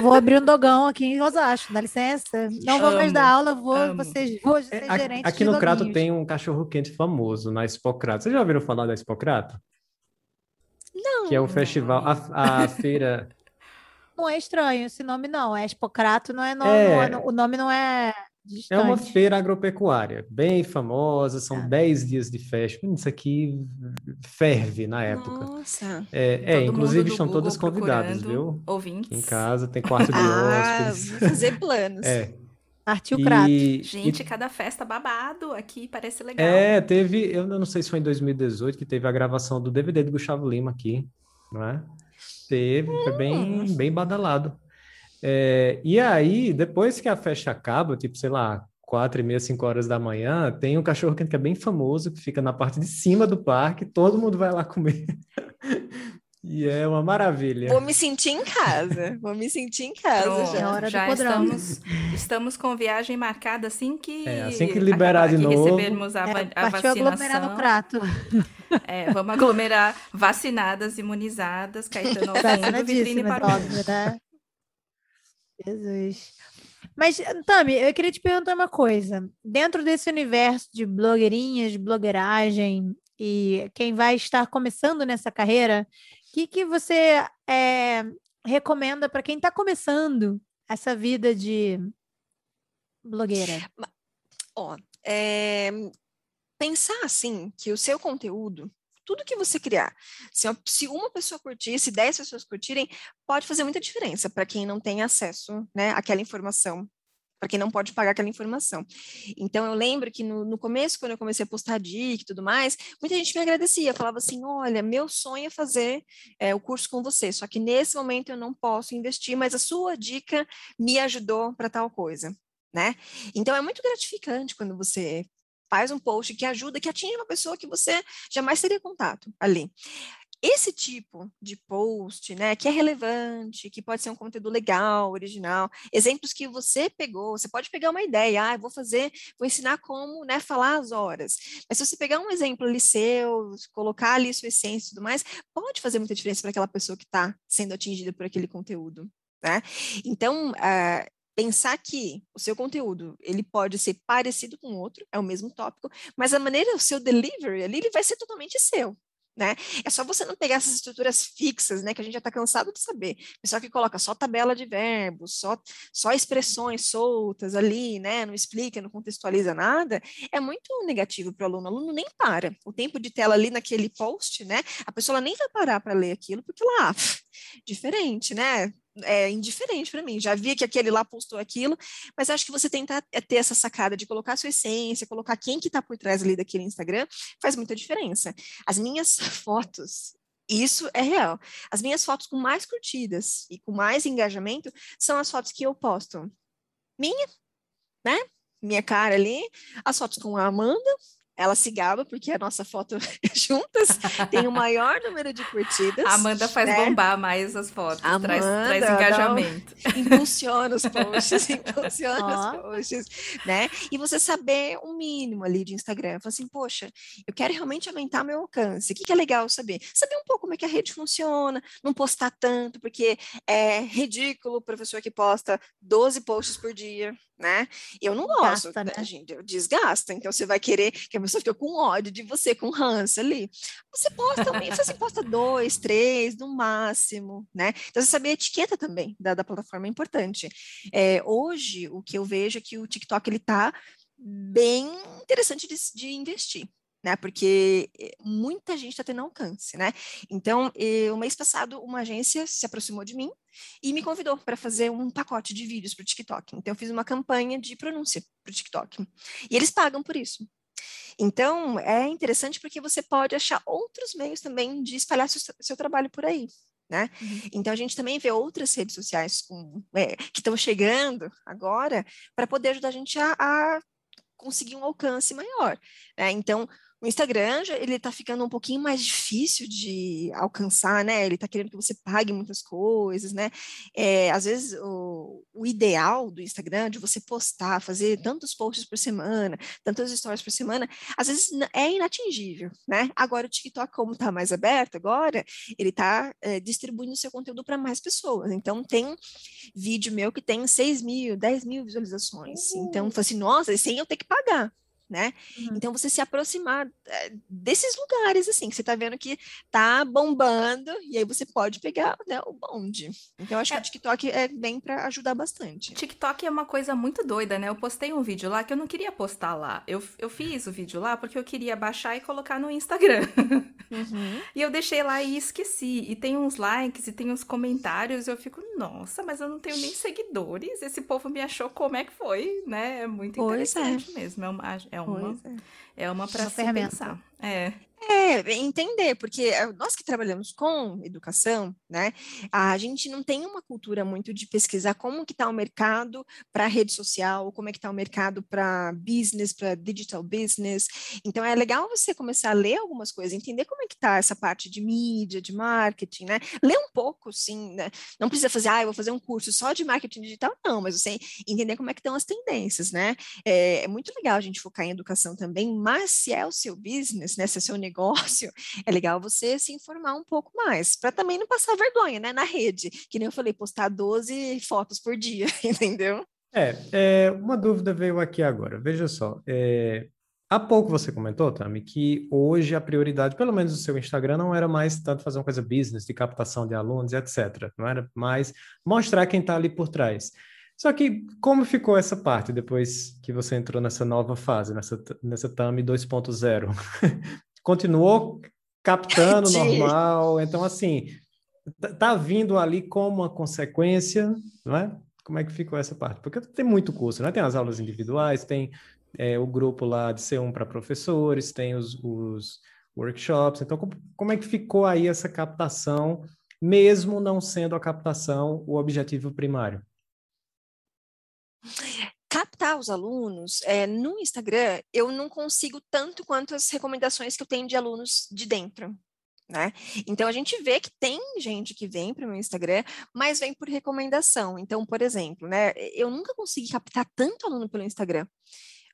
Vou abrir um dogão aqui em Osasco, dá licença. Não vou mais dar aula, vou, amo. ser, vou ser é, gerente Aqui no Crato tem um cachorro-quente famoso, na Expocrato. Vocês já ouviram falar da Expocrato? Não. Que é o festival, a, a feira... Não é estranho esse nome, não. É Expocrato, não é, nome, é... Não é o nome não é Distante. É uma feira agropecuária, bem famosa, são 10 ah. dias de festa. Isso aqui ferve na época. Nossa! É, é inclusive estão todas convidadas, viu? Ouvintes. Em casa, tem quarto de ah, hóspedes. Vou fazer planos. É. Partiu o crato. Gente, e... cada festa babado aqui, parece legal. É, teve, eu não sei se foi em 2018 que teve a gravação do DVD do Gustavo Lima aqui, não é? Teve, hum. foi bem, bem badalado. É, e aí, depois que a festa acaba, tipo, sei lá, quatro e meia, cinco horas da manhã, tem um cachorro quente que é bem famoso, que fica na parte de cima do parque, todo mundo vai lá comer. e é uma maravilha. Vou me sentir em casa, vou me sentir em casa Pronto, já. É hora já do estamos, estamos com viagem marcada assim que... É, assim que liberar de novo. recebermos a, é, a vacinação. aglomerar no prato. É, vamos aglomerar vacinadas, imunizadas, Caetano ouvindo, vitrine para né? Jesus. Mas, Tami, eu queria te perguntar uma coisa. Dentro desse universo de blogueirinhas, blogueiragem, e quem vai estar começando nessa carreira, o que, que você é, recomenda para quem está começando essa vida de blogueira? Ó, é, pensar assim que o seu conteúdo tudo que você criar. Se, se uma pessoa curtir, se dez pessoas curtirem, pode fazer muita diferença para quem não tem acesso né, àquela informação para quem não pode pagar aquela informação. Então, eu lembro que no, no, começo, quando eu comecei a postar dica e tudo mais, muita gente me agradecia, falava assim, olha, meu sonho é fazer é, o curso com você, só que nesse momento eu não posso investir, mas a sua dica me ajudou para tal coisa. Né? Então, é muito gratificante quando você faz um post que ajuda, que atinge uma pessoa que você jamais teria contato ali. Esse tipo de post, né, que é relevante, que pode ser um conteúdo legal, original, exemplos que você pegou, você pode pegar uma ideia, ah, vou fazer, vou ensinar como, né, falar as horas. Mas se você pegar um exemplo ali seu, colocar ali sua essência e tudo mais, pode fazer muita diferença para aquela pessoa que está sendo atingida por aquele conteúdo. Né? Então, uh, pensar que o seu conteúdo ele pode ser parecido com outro, é o mesmo tópico, mas a maneira, o seu delivery ali, ele vai ser totalmente seu. Né? É só você não pegar essas estruturas fixas, né, que a gente já está cansado de saber. Pessoal que coloca só tabela de verbos, só, só expressões soltas ali, né, não explica, não contextualiza nada, é muito negativo para o aluno. O aluno nem para. O tempo de tela ali naquele post, né, a pessoa nem vai parar para ler aquilo, porque lá, diferente, né? É indiferente para mim. Já vi que aquele lá postou aquilo, mas acho que você tentar é ter essa sacada de colocar sua essência, colocar quem que está por trás ali daquele Instagram, faz muita diferença. As minhas fotos, isso é real. As minhas fotos com mais curtidas e com mais engajamento são as fotos que eu posto. Minha, né? Minha cara ali, as fotos com a Amanda, ela se gaba porque a nossa foto juntas tem o maior número de curtidas. A Amanda faz né? bombar mais as fotos, Amanda, traz, traz engajamento. Não, impulsiona os posts, impulsiona oh. os posts, né? E você saber o um mínimo ali de Instagram. Fala assim, poxa, eu quero realmente aumentar meu alcance. O que, que é legal saber? Saber um pouco como é que a rede funciona, não postar tanto, porque é ridículo o professor que posta 12 posts por dia, né? Eu não gosto, Gasta, né? gente, desgasta. Então você vai querer que a pessoa fique com ódio de você, com ranço ali. Você posta, você posta dois, três, no máximo, né? Então você saber a etiqueta também da, da plataforma é importante. É, hoje o que eu vejo é que o TikTok ele tá bem interessante de, de investir né? Porque eh, muita gente está tendo alcance, né? Então, o mês passado, uma agência se aproximou de mim e me convidou para fazer um pacote de vídeos para o TikTok. Então, eu fiz uma campanha de pronúncia para o TikTok. E eles pagam por isso. Então, é interessante porque você pode achar outros meios também de espalhar seu, seu trabalho por aí. Né? Uhum. Então a gente também vê outras redes sociais com, é, que estão chegando agora para poder ajudar a gente a, a conseguir um alcance maior. Né? Então o Instagram, ele está ficando um pouquinho mais difícil de alcançar, né? Ele está querendo que você pague muitas coisas, né? É, às vezes, o, o, ideal do Instagram, de você postar, fazer tantos posts por semana, tantas stories por semana, às vezes é inatingível, né? Agora, o TikTok, como está mais aberto agora, ele está é, distribuindo seu conteúdo para mais pessoas. Então, tem vídeo meu que tem 6 mil, 10 mil visualizações. Então, eu assim, nossa, sem eu ter que pagar né? Uhum. Então você se aproximar eh, desses lugares assim, que você tá vendo que tá bombando e aí você pode pegar né, o bonde. Então eu acho é. que o TikTok é bem para ajudar bastante. TikTok é uma coisa muito doida, né? Eu postei um vídeo lá que eu não queria postar lá. Eu, eu fiz o vídeo lá porque eu queria baixar e colocar no Instagram. Uhum. e eu deixei lá e esqueci. E tem uns likes e tem uns comentários. Eu fico, nossa, mas eu não tenho nem seguidores. Esse povo me achou como é que foi, né? É muito pois é. interessante é. mesmo. É uma, é uma, é. é uma para se pensar. É. É, entender, porque eh, nós que trabalhamos com educação, né, a gente não tem uma cultura muito de pesquisar como que está o mercado para rede social, como é que está o mercado para business, para digital business. Então é legal você começar a ler algumas coisas, entender como é que está essa parte de mídia, de marketing, né? Ler um pouco, sim, né? Não precisa fazer, ah, eu vou fazer um curso só de marketing digital, não, mas você entender como é que estão as tendências, né? É, é muito legal a gente focar em educação também, mas se é o seu business, né, se é o seu negócio, negócio, é legal você se informar um pouco mais, para também não passar vergonha, né, na rede, que nem eu falei, postar 12 fotos por dia, entendeu? É, é uma dúvida veio aqui agora, veja só, é, Há pouco você comentou, Tami, que hoje a prioridade, pelo menos do seu Instagram, não era mais tanto fazer uma coisa business, de captação de alunos, etc. Não era mais mostrar quem está ali por trás. Só que como ficou essa parte depois que você entrou nessa nova fase, nessa, nessa Tami 2.0? continuou captando normal. Então, assim, tá, tá vindo ali como uma consequência, não é? Como é que ficou essa parte? Porque tem muito curso, né? Tem as aulas individuais, tem é, o grupo lá de C1 para professores, tem os, os workshops. Então, como, como é que ficou aí essa captação, mesmo não sendo a captação o objetivo primário? Captar os alunos, é, no Instagram, eu não consigo tanto quanto as recomendações que eu tenho de alunos de dentro. Né? Então a gente vê que tem gente que vem para o meu Instagram, mas vem por recomendação. Então, por exemplo, né, eu nunca consegui captar tanto aluno pelo Instagram.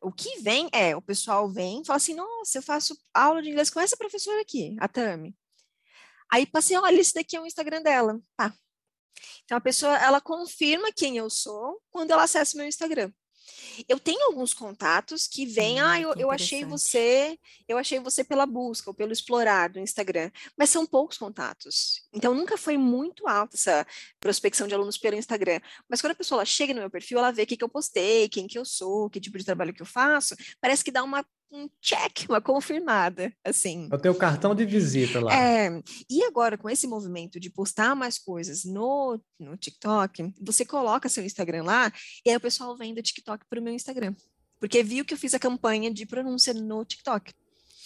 O que vem é, o pessoal vem e fala assim, nossa, eu faço aula de inglês com essa professora aqui, a Tami. Aí passei, olha, esse daqui é o Instagram dela. Tá. Então a pessoa, ela confirma quem eu sou quando ela acessa o meu Instagram. Eu tenho alguns contatos que vêm, hum, ah, eu, eu achei você, eu achei você pela busca ou pelo explorar do Instagram, mas são poucos contatos. Então nunca foi muito alta essa prospecção de alunos pelo Instagram. Mas quando a pessoa chega no meu perfil, ela vê o que, que eu postei, quem que eu sou, que tipo de trabalho que eu faço, parece que dá uma um check, uma confirmada, assim. É o teu cartão de visita lá. É, e agora, com esse movimento de postar mais coisas no, no TikTok, você coloca seu Instagram lá, e aí o pessoal vem do TikTok para o meu Instagram. Porque viu que eu fiz a campanha de pronúncia no TikTok.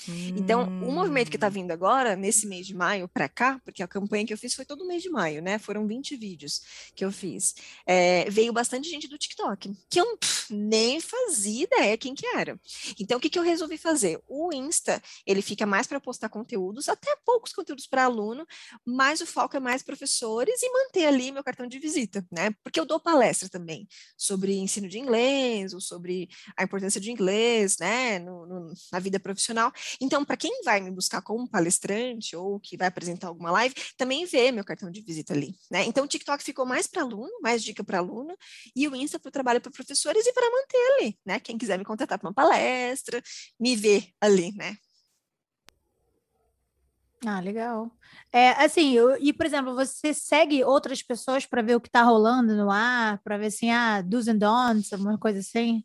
Então, o movimento que está hum. vindo agora, nesse mês de maio para cá, porque a campanha que eu fiz foi todo mês de maio, né? Foram 20 vídeos que eu fiz. É, veio bastante gente do TikTok, que eu pff, nem fazia ideia quem que era. Então, o que, que eu resolvi fazer? O Insta, ele fica mais para postar conteúdos, até poucos conteúdos para aluno, mas o foco é mais professores e manter ali meu cartão de visita, né? Porque eu dou palestra também sobre ensino de inglês, ou sobre a importância de inglês, né? No, no, na vida profissional. Então, para quem vai me buscar como palestrante ou que vai apresentar alguma live, também vê meu cartão de visita ali, né? Então, o TikTok ficou mais para aluno, mais dica para aluno, e o Insta para o trabalho para professores e para manter ali, né? Quem quiser me contratar para uma palestra, me ver ali, né? Ah, legal. É, assim, eu, e por exemplo, você segue outras pessoas para ver o que está rolando no ar, para ver assim, ah, do's and don'ts, alguma coisa assim?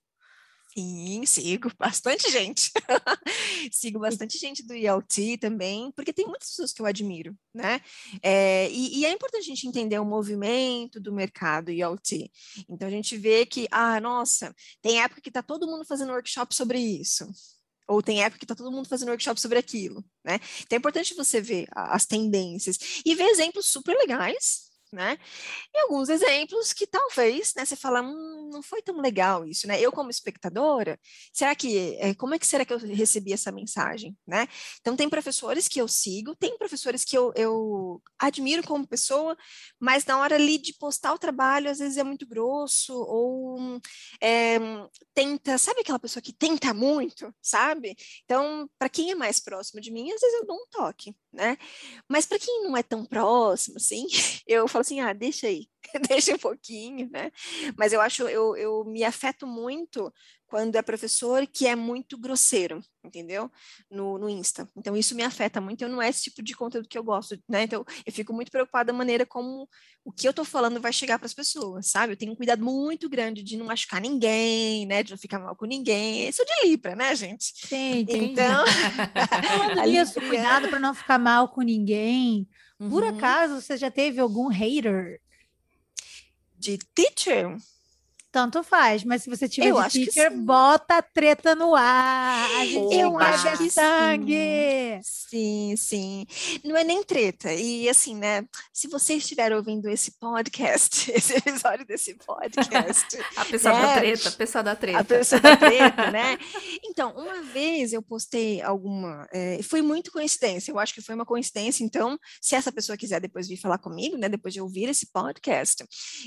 Sim, sigo bastante gente. sigo bastante gente do IoT também, porque tem muitas pessoas que eu admiro, né? É, e, e, é importante a gente entender o movimento do mercado IoT. Então a gente vê que, ah, nossa, tem época que está todo mundo fazendo workshop sobre isso. Ou tem época que está todo mundo fazendo workshop sobre aquilo, né? Então é importante você ver as tendências e ver exemplos super legais né? E alguns exemplos que talvez, né, você fala, hum, não foi tão legal isso, né? Eu como espectadora, será que, é, como é que será que eu recebi essa mensagem, né? Então tem professores que eu sigo, tem professores que eu, eu admiro como pessoa, mas na hora ali de postar o trabalho, às vezes é muito grosso, ou é, tenta, sabe aquela pessoa que tenta muito, sabe? Então, para quem é mais próximo de mim, às vezes eu dou um toque, né? Mas para quem não é tão próximo, assim, eu falo assim, ah, deixa aí, deixa um pouquinho, né? Mas eu acho, eu, eu me afeto muito quando é professor que é muito grosseiro, entendeu? No, no Insta. Então, isso me afeta muito, eu não é esse tipo de conteúdo que eu gosto, né? Então, eu fico muito preocupada da maneira como o que eu tô falando vai chegar para as pessoas, sabe? Eu tenho um cuidado muito grande de não machucar ninguém, né? De não ficar mal com ninguém. Eu sou de Libra, né, gente? Sim, então... Falando nisso, cuidado para não ficar mal com ninguém. Uhum. Por acaso, você já teve algum hater? De teacher? Tanto faz, mas se você tiver eu de teacher, bota a treta no ar. A gente eu acho que sangue. Sim. sim, sim. Não é nem treta. E assim, né? Se você estiver ouvindo esse podcast, esse episódio desse podcast. a pessoa né? da treta, a pessoa da treta. A pessoa da treta, né? Então, uma vez eu postei alguma. É, foi muito coincidência. Eu acho que foi uma coincidência. Então, se essa pessoa quiser depois vir falar comigo, né? Depois de ouvir esse podcast,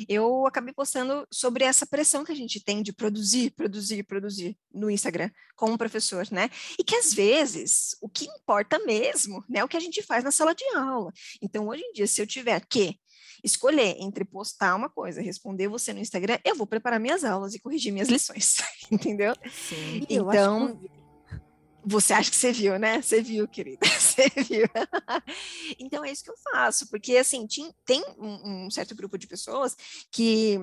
eu acabei postando sobre essa pressão que a gente tem de produzir, produzir, produzir no Instagram como professor, né? E que às vezes o que importa mesmo, né, é o que a gente faz na sala de aula. Então, hoje em dia, se eu tiver que escolher entre postar uma coisa, responder você no Instagram, eu vou preparar minhas aulas e corrigir minhas lições, entendeu? Sim. Então, você acha que você viu, né? Você viu, querida, você viu. então é isso que eu faço, porque assim, tem um certo grupo de pessoas que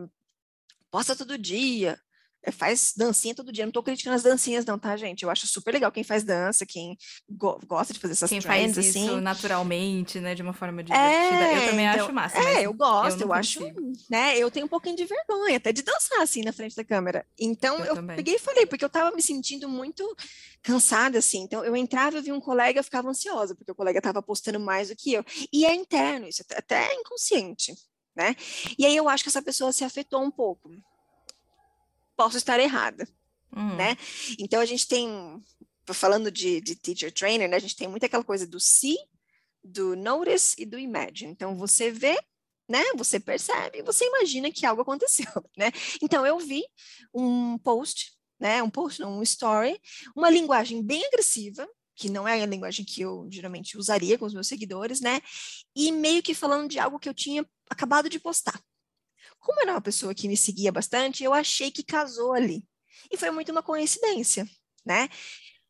posta todo dia, eh, faz dancinha todo dia. Não estou criticando as dancinhas, não, tá, gente? Eu acho super legal quem faz dança, quem go gosta de fazer essas quem trends, faz isso assim. naturalmente, né? De uma forma divertida. É, eu também então, acho massa. É, eu gosto, eu, eu acho, né? Eu tenho um pouquinho de vergonha, até de dançar assim na frente da câmera. Então eu, eu peguei e falei, porque eu estava me sentindo muito cansada, assim. Então eu entrava, eu vi um colega, eu ficava ansiosa, porque o colega estava postando mais do que eu. E é interno, isso até inconsciente né? E aí eu acho que essa pessoa se afetou um pouco. Posso estar errada, hum. né? Então a gente tem, falando de, de teacher trainer, né? A gente tem muito aquela coisa do see, do notice e do imagine. Então você vê, né? Você percebe, você imagina que algo aconteceu, né? Então eu vi um post, né? Um post, um story, uma linguagem bem agressiva, que não é a linguagem que eu geralmente usaria com os meus seguidores, né? E meio que falando de algo que eu tinha acabado de postar. Como era uma pessoa que me seguia bastante, eu achei que casou ali. E foi muito uma coincidência, né?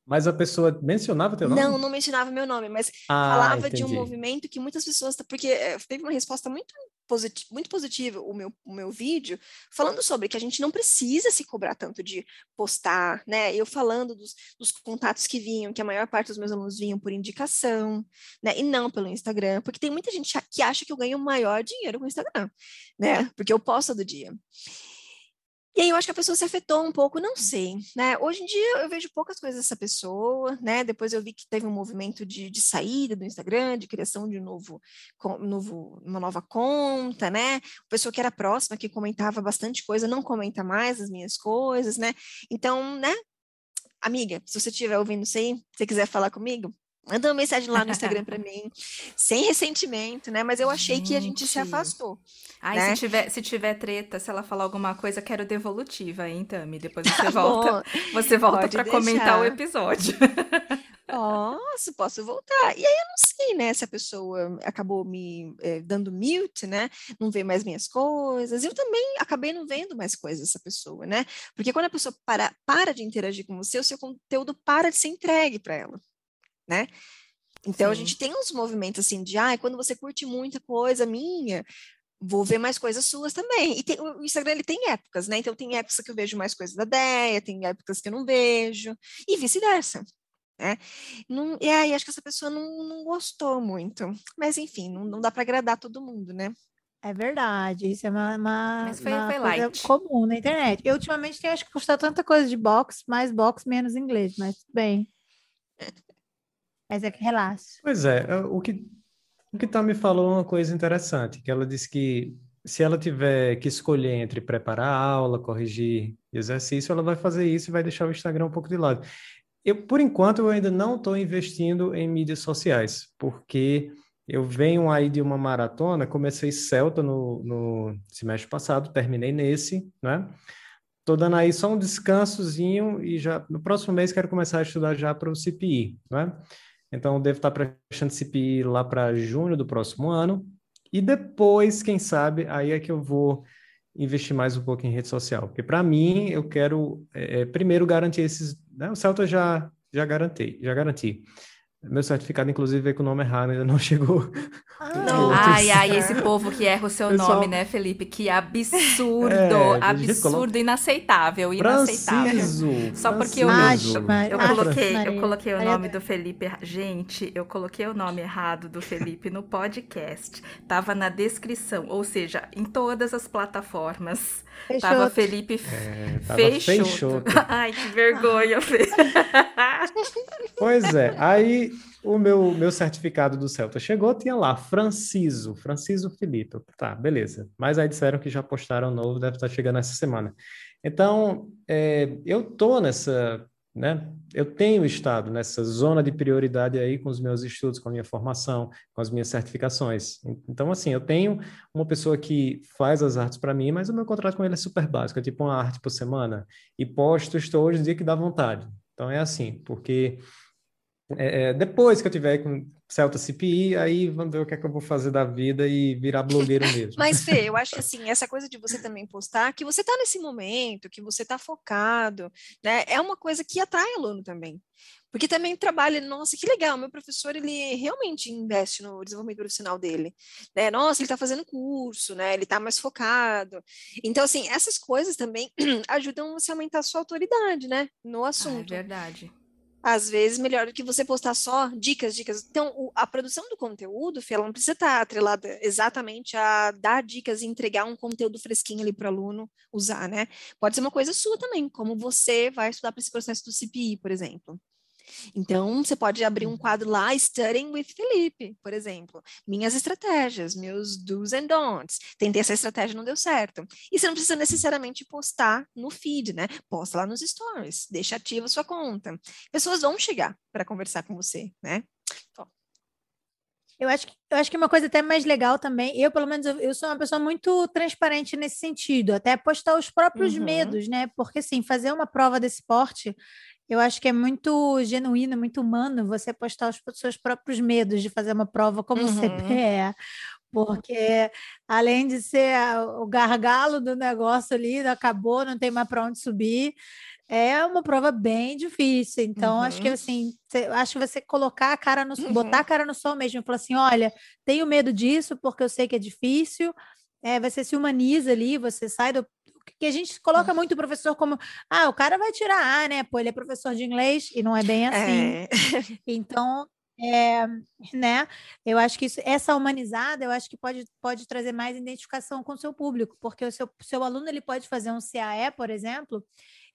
Mas a pessoa mencionava teu nome? Não, não mencionava meu nome, mas ah, falava entendi. de um movimento que muitas pessoas. Porque eh, teve uma resposta muito, posit muito positiva o meu, o meu vídeo, falando sobre que a gente não precisa se cobrar tanto de postar, né? Eu falando dos, dos contatos que vinham, que a maior parte dos meus alunos vinham por indicação, né? E não pelo Instagram, porque tem muita gente que acha que eu ganho maior dinheiro com o Instagram, né? Porque eu posto todo dia. E aí eu acho que a pessoa se afetou um pouco, não sei, né? Hoje em dia eu vejo poucas coisas dessa pessoa, né? Depois eu vi que teve um movimento de, de saída do Instagram, de criação de um novo, novo, uma nova conta, né? Pessoa que era próxima, que comentava bastante coisa, não comenta mais as minhas coisas, né? Então, né? Amiga, se você estiver ouvindo isso aí, se quiser falar comigo, Manda uma mensagem lá no Instagram para mim, sem ressentimento, né? Mas eu achei gente. que a gente se afastou. Ai, né? se, tiver, se tiver treta, se ela falar alguma coisa, quero devolutiva, hein, Tami? Depois você volta. você volta para comentar o episódio. Posso, posso voltar. E aí eu não sei, né, se a pessoa acabou me é, dando mute, né, não vê mais minhas coisas. Eu também acabei não vendo mais coisas dessa pessoa, né? Porque quando a pessoa para, para de interagir com você, o seu conteúdo para de ser entregue para ela né? Então Sim. a gente tem uns movimentos assim de, ah, quando você curte muita coisa minha, vou ver mais coisas suas também. E tem, o Instagram ele tem épocas, né? Então tem épocas que eu vejo mais coisas da Deia, tem épocas que eu não vejo, e vice-versa. Né? Não, e aí acho que essa pessoa não, não gostou muito. Mas enfim, não, não dá para agradar todo mundo, né? É verdade, isso é uma, uma, Mas foi, uma foi light. comum na internet. Eu ultimamente tenho acho que postado tanta coisa de box, mais box, menos inglês, mas bem. Mas é que relaxa. Pois é, o que O que tá me falou uma coisa interessante, que ela disse que se ela tiver que escolher entre preparar a aula, corrigir exercício, ela vai fazer isso e vai deixar o Instagram um pouco de lado. Eu, por enquanto, eu ainda não estou investindo em mídias sociais, porque eu venho aí de uma maratona, comecei Celta no, no semestre passado, terminei nesse, né? Estou dando aí só um descansozinho e já no próximo mês quero começar a estudar já para o CPI, né? Então, devo estar prestando CPI lá para junho do próximo ano. E depois, quem sabe, aí é que eu vou investir mais um pouco em rede social. Porque, para mim, eu quero, é, primeiro, garantir esses... Né? O Celta já, já garanti, já garanti. Meu certificado, inclusive, veio com o nome errado, ainda não chegou. Ah. Ai, ai, esse povo que erra o seu Pessoal... nome, né, Felipe? Que absurdo, é, absurdo, inaceitável, inaceitável. Só porque eu, eu, coloquei, eu coloquei o nome do Felipe, gente, eu coloquei o nome errado do Felipe no podcast. Tava na descrição, ou seja, em todas as plataformas. Fechou. Tava Felipe é, tava Ai, que vergonha, Fê. Pois é, aí o meu, meu certificado do Celta chegou, tinha lá, Franciso, Franciso Felipe. Tá, beleza. Mas aí disseram que já postaram novo, deve estar chegando essa semana. Então, é, eu tô nessa, né? Eu tenho estado nessa zona de prioridade aí com os meus estudos, com a minha formação, com as minhas certificações. Então, assim, eu tenho uma pessoa que faz as artes para mim, mas o meu contrato com ele é super básico, é tipo uma arte por semana. E posto, estou hoje no dia que dá vontade. Então, é assim, porque é, é, depois que eu tiver com Celta CPI, aí vamos ver o que é que eu vou fazer da vida e virar blogueiro mesmo. Mas, Fê, eu acho que assim, essa coisa de você também postar, que você está nesse momento, que você está focado, né? É uma coisa que atrai aluno também. Porque também trabalha, nossa, que legal, meu professor, ele realmente investe no desenvolvimento profissional dele, né? Nossa, ele está fazendo curso, né? Ele está mais focado. Então, assim, essas coisas também ajudam você a aumentar a sua autoridade, né? No assunto. Ah, é verdade às vezes melhor do que você postar só dicas, dicas. Então, o, a produção do conteúdo, Fê, ela não precisa estar atrelada exatamente a dar dicas e entregar um conteúdo fresquinho ali para o aluno usar, né? Pode ser uma coisa sua também, como você vai estudar para esse processo do CPI, por exemplo. Então, você pode abrir um uhum. quadro lá, Studying with Felipe, por exemplo. Minhas estratégias, meus do's and don'ts. Tentei essa estratégia, não deu certo. E você não precisa necessariamente postar no feed, né? Posta lá nos stories, deixa ativa a sua conta. Pessoas vão chegar para conversar com você, né? Eu acho, que, eu acho que uma coisa até mais legal também, eu, pelo menos, eu, eu sou uma pessoa muito transparente nesse sentido, até postar os próprios uhum. medos, né? Porque, assim, fazer uma prova desse porte eu acho que é muito genuíno, muito humano você postar os seus próprios medos de fazer uma prova como uhum. CPE, porque além de ser o gargalo do negócio ali, acabou, não tem mais para onde subir, é uma prova bem difícil. Então, uhum. acho que uhum. assim, acho que você colocar a cara no uhum. botar a cara no sol mesmo, falar assim: olha, tenho medo disso porque eu sei que é difícil. É, você se humaniza ali, você sai do, que a gente coloca muito o professor como, ah, o cara vai tirar A, né? Pô, ele é professor de inglês e não é bem assim. É. Então, é, né? Eu acho que isso, essa humanizada, eu acho que pode, pode trazer mais identificação com o seu público, porque o seu, seu aluno ele pode fazer um CAE, por exemplo,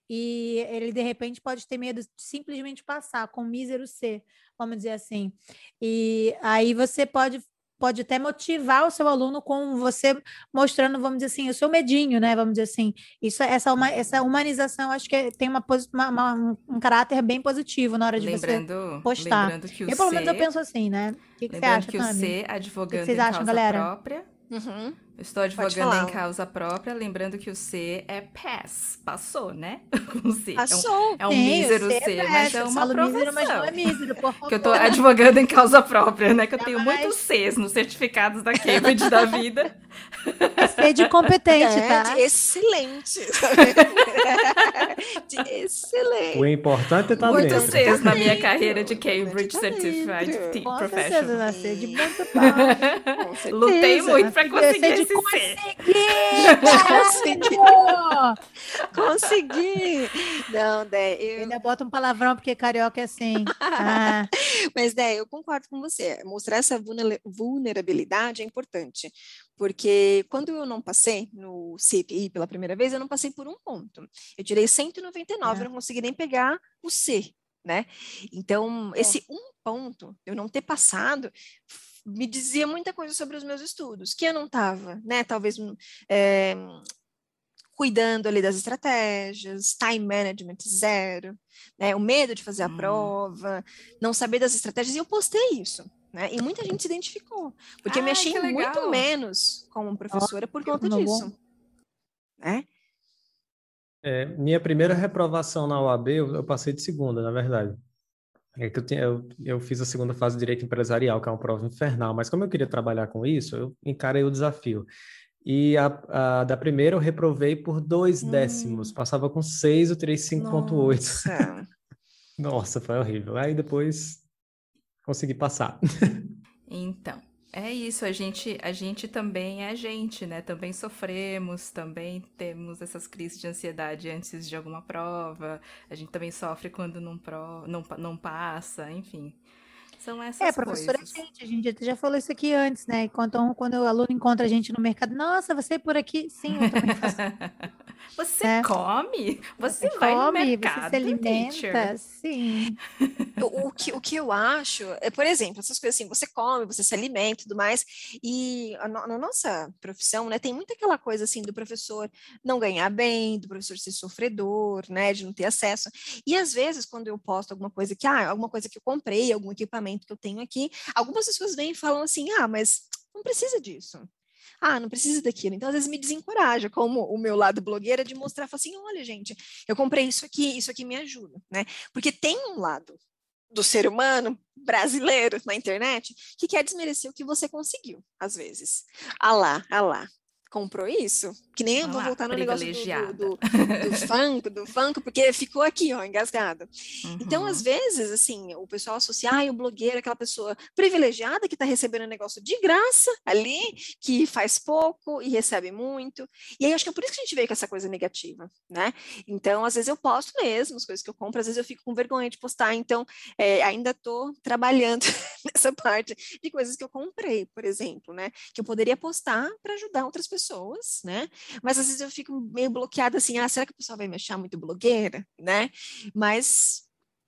e ele de repente pode ter medo de simplesmente passar com mísero C, vamos dizer assim. E aí você pode pode até motivar o seu aluno com você mostrando, vamos dizer assim, o seu medinho, né? Vamos dizer assim. Isso, essa, uma, essa humanização, acho que é, tem uma, uma, um caráter bem positivo na hora de lembrando, você postar. Lembrando que o eu, pelo C, menos, eu penso assim, né? O que, que você acha, que o C, advogando que vocês acham, causa galera? própria, Uhum. Estou advogando em causa própria, lembrando que o C é pass, passou, né? O C. Passou. É um, é um Sim, mísero C, C mas é uma aprovação. Mísero, mas não é mísero, por favor. Que eu estou advogando em causa própria, né? Que eu tenho muitos Cs nos certificados da Cambridge da vida. C de competente, é, tá? De excelente. de excelente. O importante é estar tá Muitos Cs na minha carreira de Cambridge Certified Team Professional. C de Lutei muito pra conseguir esse C. Consegui! Consegui! Não, Dé, eu... Ainda bota um palavrão porque carioca é assim. Ah. Mas, Dé, eu concordo com você. Mostrar essa vulnerabilidade é importante. Porque quando eu não passei no CPI pela primeira vez, eu não passei por um ponto. Eu tirei 199, é. eu não consegui nem pegar o C, né? Então, esse um ponto, eu não ter passado, me dizia muita coisa sobre os meus estudos, que eu não estava, né? Talvez é, cuidando ali das estratégias, time management zero, né? O medo de fazer a hum. prova, não saber das estratégias, e eu postei isso. Né? E muita gente se identificou, porque eu me achei muito menos como professora por conta disso. Né? É, minha primeira reprovação na UAB, eu, eu, passei de segunda, na verdade. É que eu, tinha, eu, eu, fiz a segunda fase de Direito Empresarial, que é uma prova infernal, mas como eu queria trabalhar com isso, eu encarei o desafio. E a, a da primeira eu reprovei por dois hum. décimos, passava com seis, eu tirei 5.8. Nossa. Nossa, foi horrível. Aí depois consegui passar. Então, é isso, a gente, a gente também é gente, né? Também sofremos, também temos essas crises de ansiedade antes de alguma prova, a gente também sofre quando não, pro, não, não passa, enfim. São essas é, professora, coisas. gente, a gente já falou isso aqui antes, né? Quando, quando o aluno encontra a gente no mercado, nossa, você é por aqui? Sim, eu também faço. você é. come? Você, você vai come, no mercado, você se alimenta? Teacher. Sim. o, o, que, o que eu acho, é, por exemplo, essas coisas assim, você come, você se alimenta e tudo mais, e a, na nossa profissão, né, tem muita aquela coisa assim do professor não ganhar bem, do professor ser sofredor, né, de não ter acesso. E às vezes, quando eu posto alguma coisa que, ah, alguma coisa que eu comprei, algum equipamento que eu tenho aqui, algumas pessoas vêm e falam assim: ah, mas não precisa disso. Ah, não precisa daquilo. Então, às vezes me desencoraja, como o meu lado blogueira, de mostrar, assim, olha, gente, eu comprei isso aqui, isso aqui me ajuda, né? Porque tem um lado do ser humano brasileiro na internet que quer desmerecer o que você conseguiu, às vezes. Ah lá, ah lá, comprou isso? Que nem eu vou voltar no negócio do, do, do, do funk, do funk, porque ficou aqui, ó, engasgado. Uhum. Então, às uhum. vezes, assim, o pessoal associa, ah, o blogueiro, aquela pessoa privilegiada que está recebendo um negócio de graça ali, que faz pouco e recebe muito. E aí, acho que é por isso que a gente veio com essa coisa negativa, né? Então, às vezes eu posto mesmo as coisas que eu compro, às vezes eu fico com vergonha de postar, então, é, ainda estou trabalhando nessa parte de coisas que eu comprei, por exemplo, né? Que eu poderia postar para ajudar outras pessoas, né? Mas às vezes eu fico meio bloqueada assim, ah, será que o pessoal vai me achar muito blogueira, né? Mas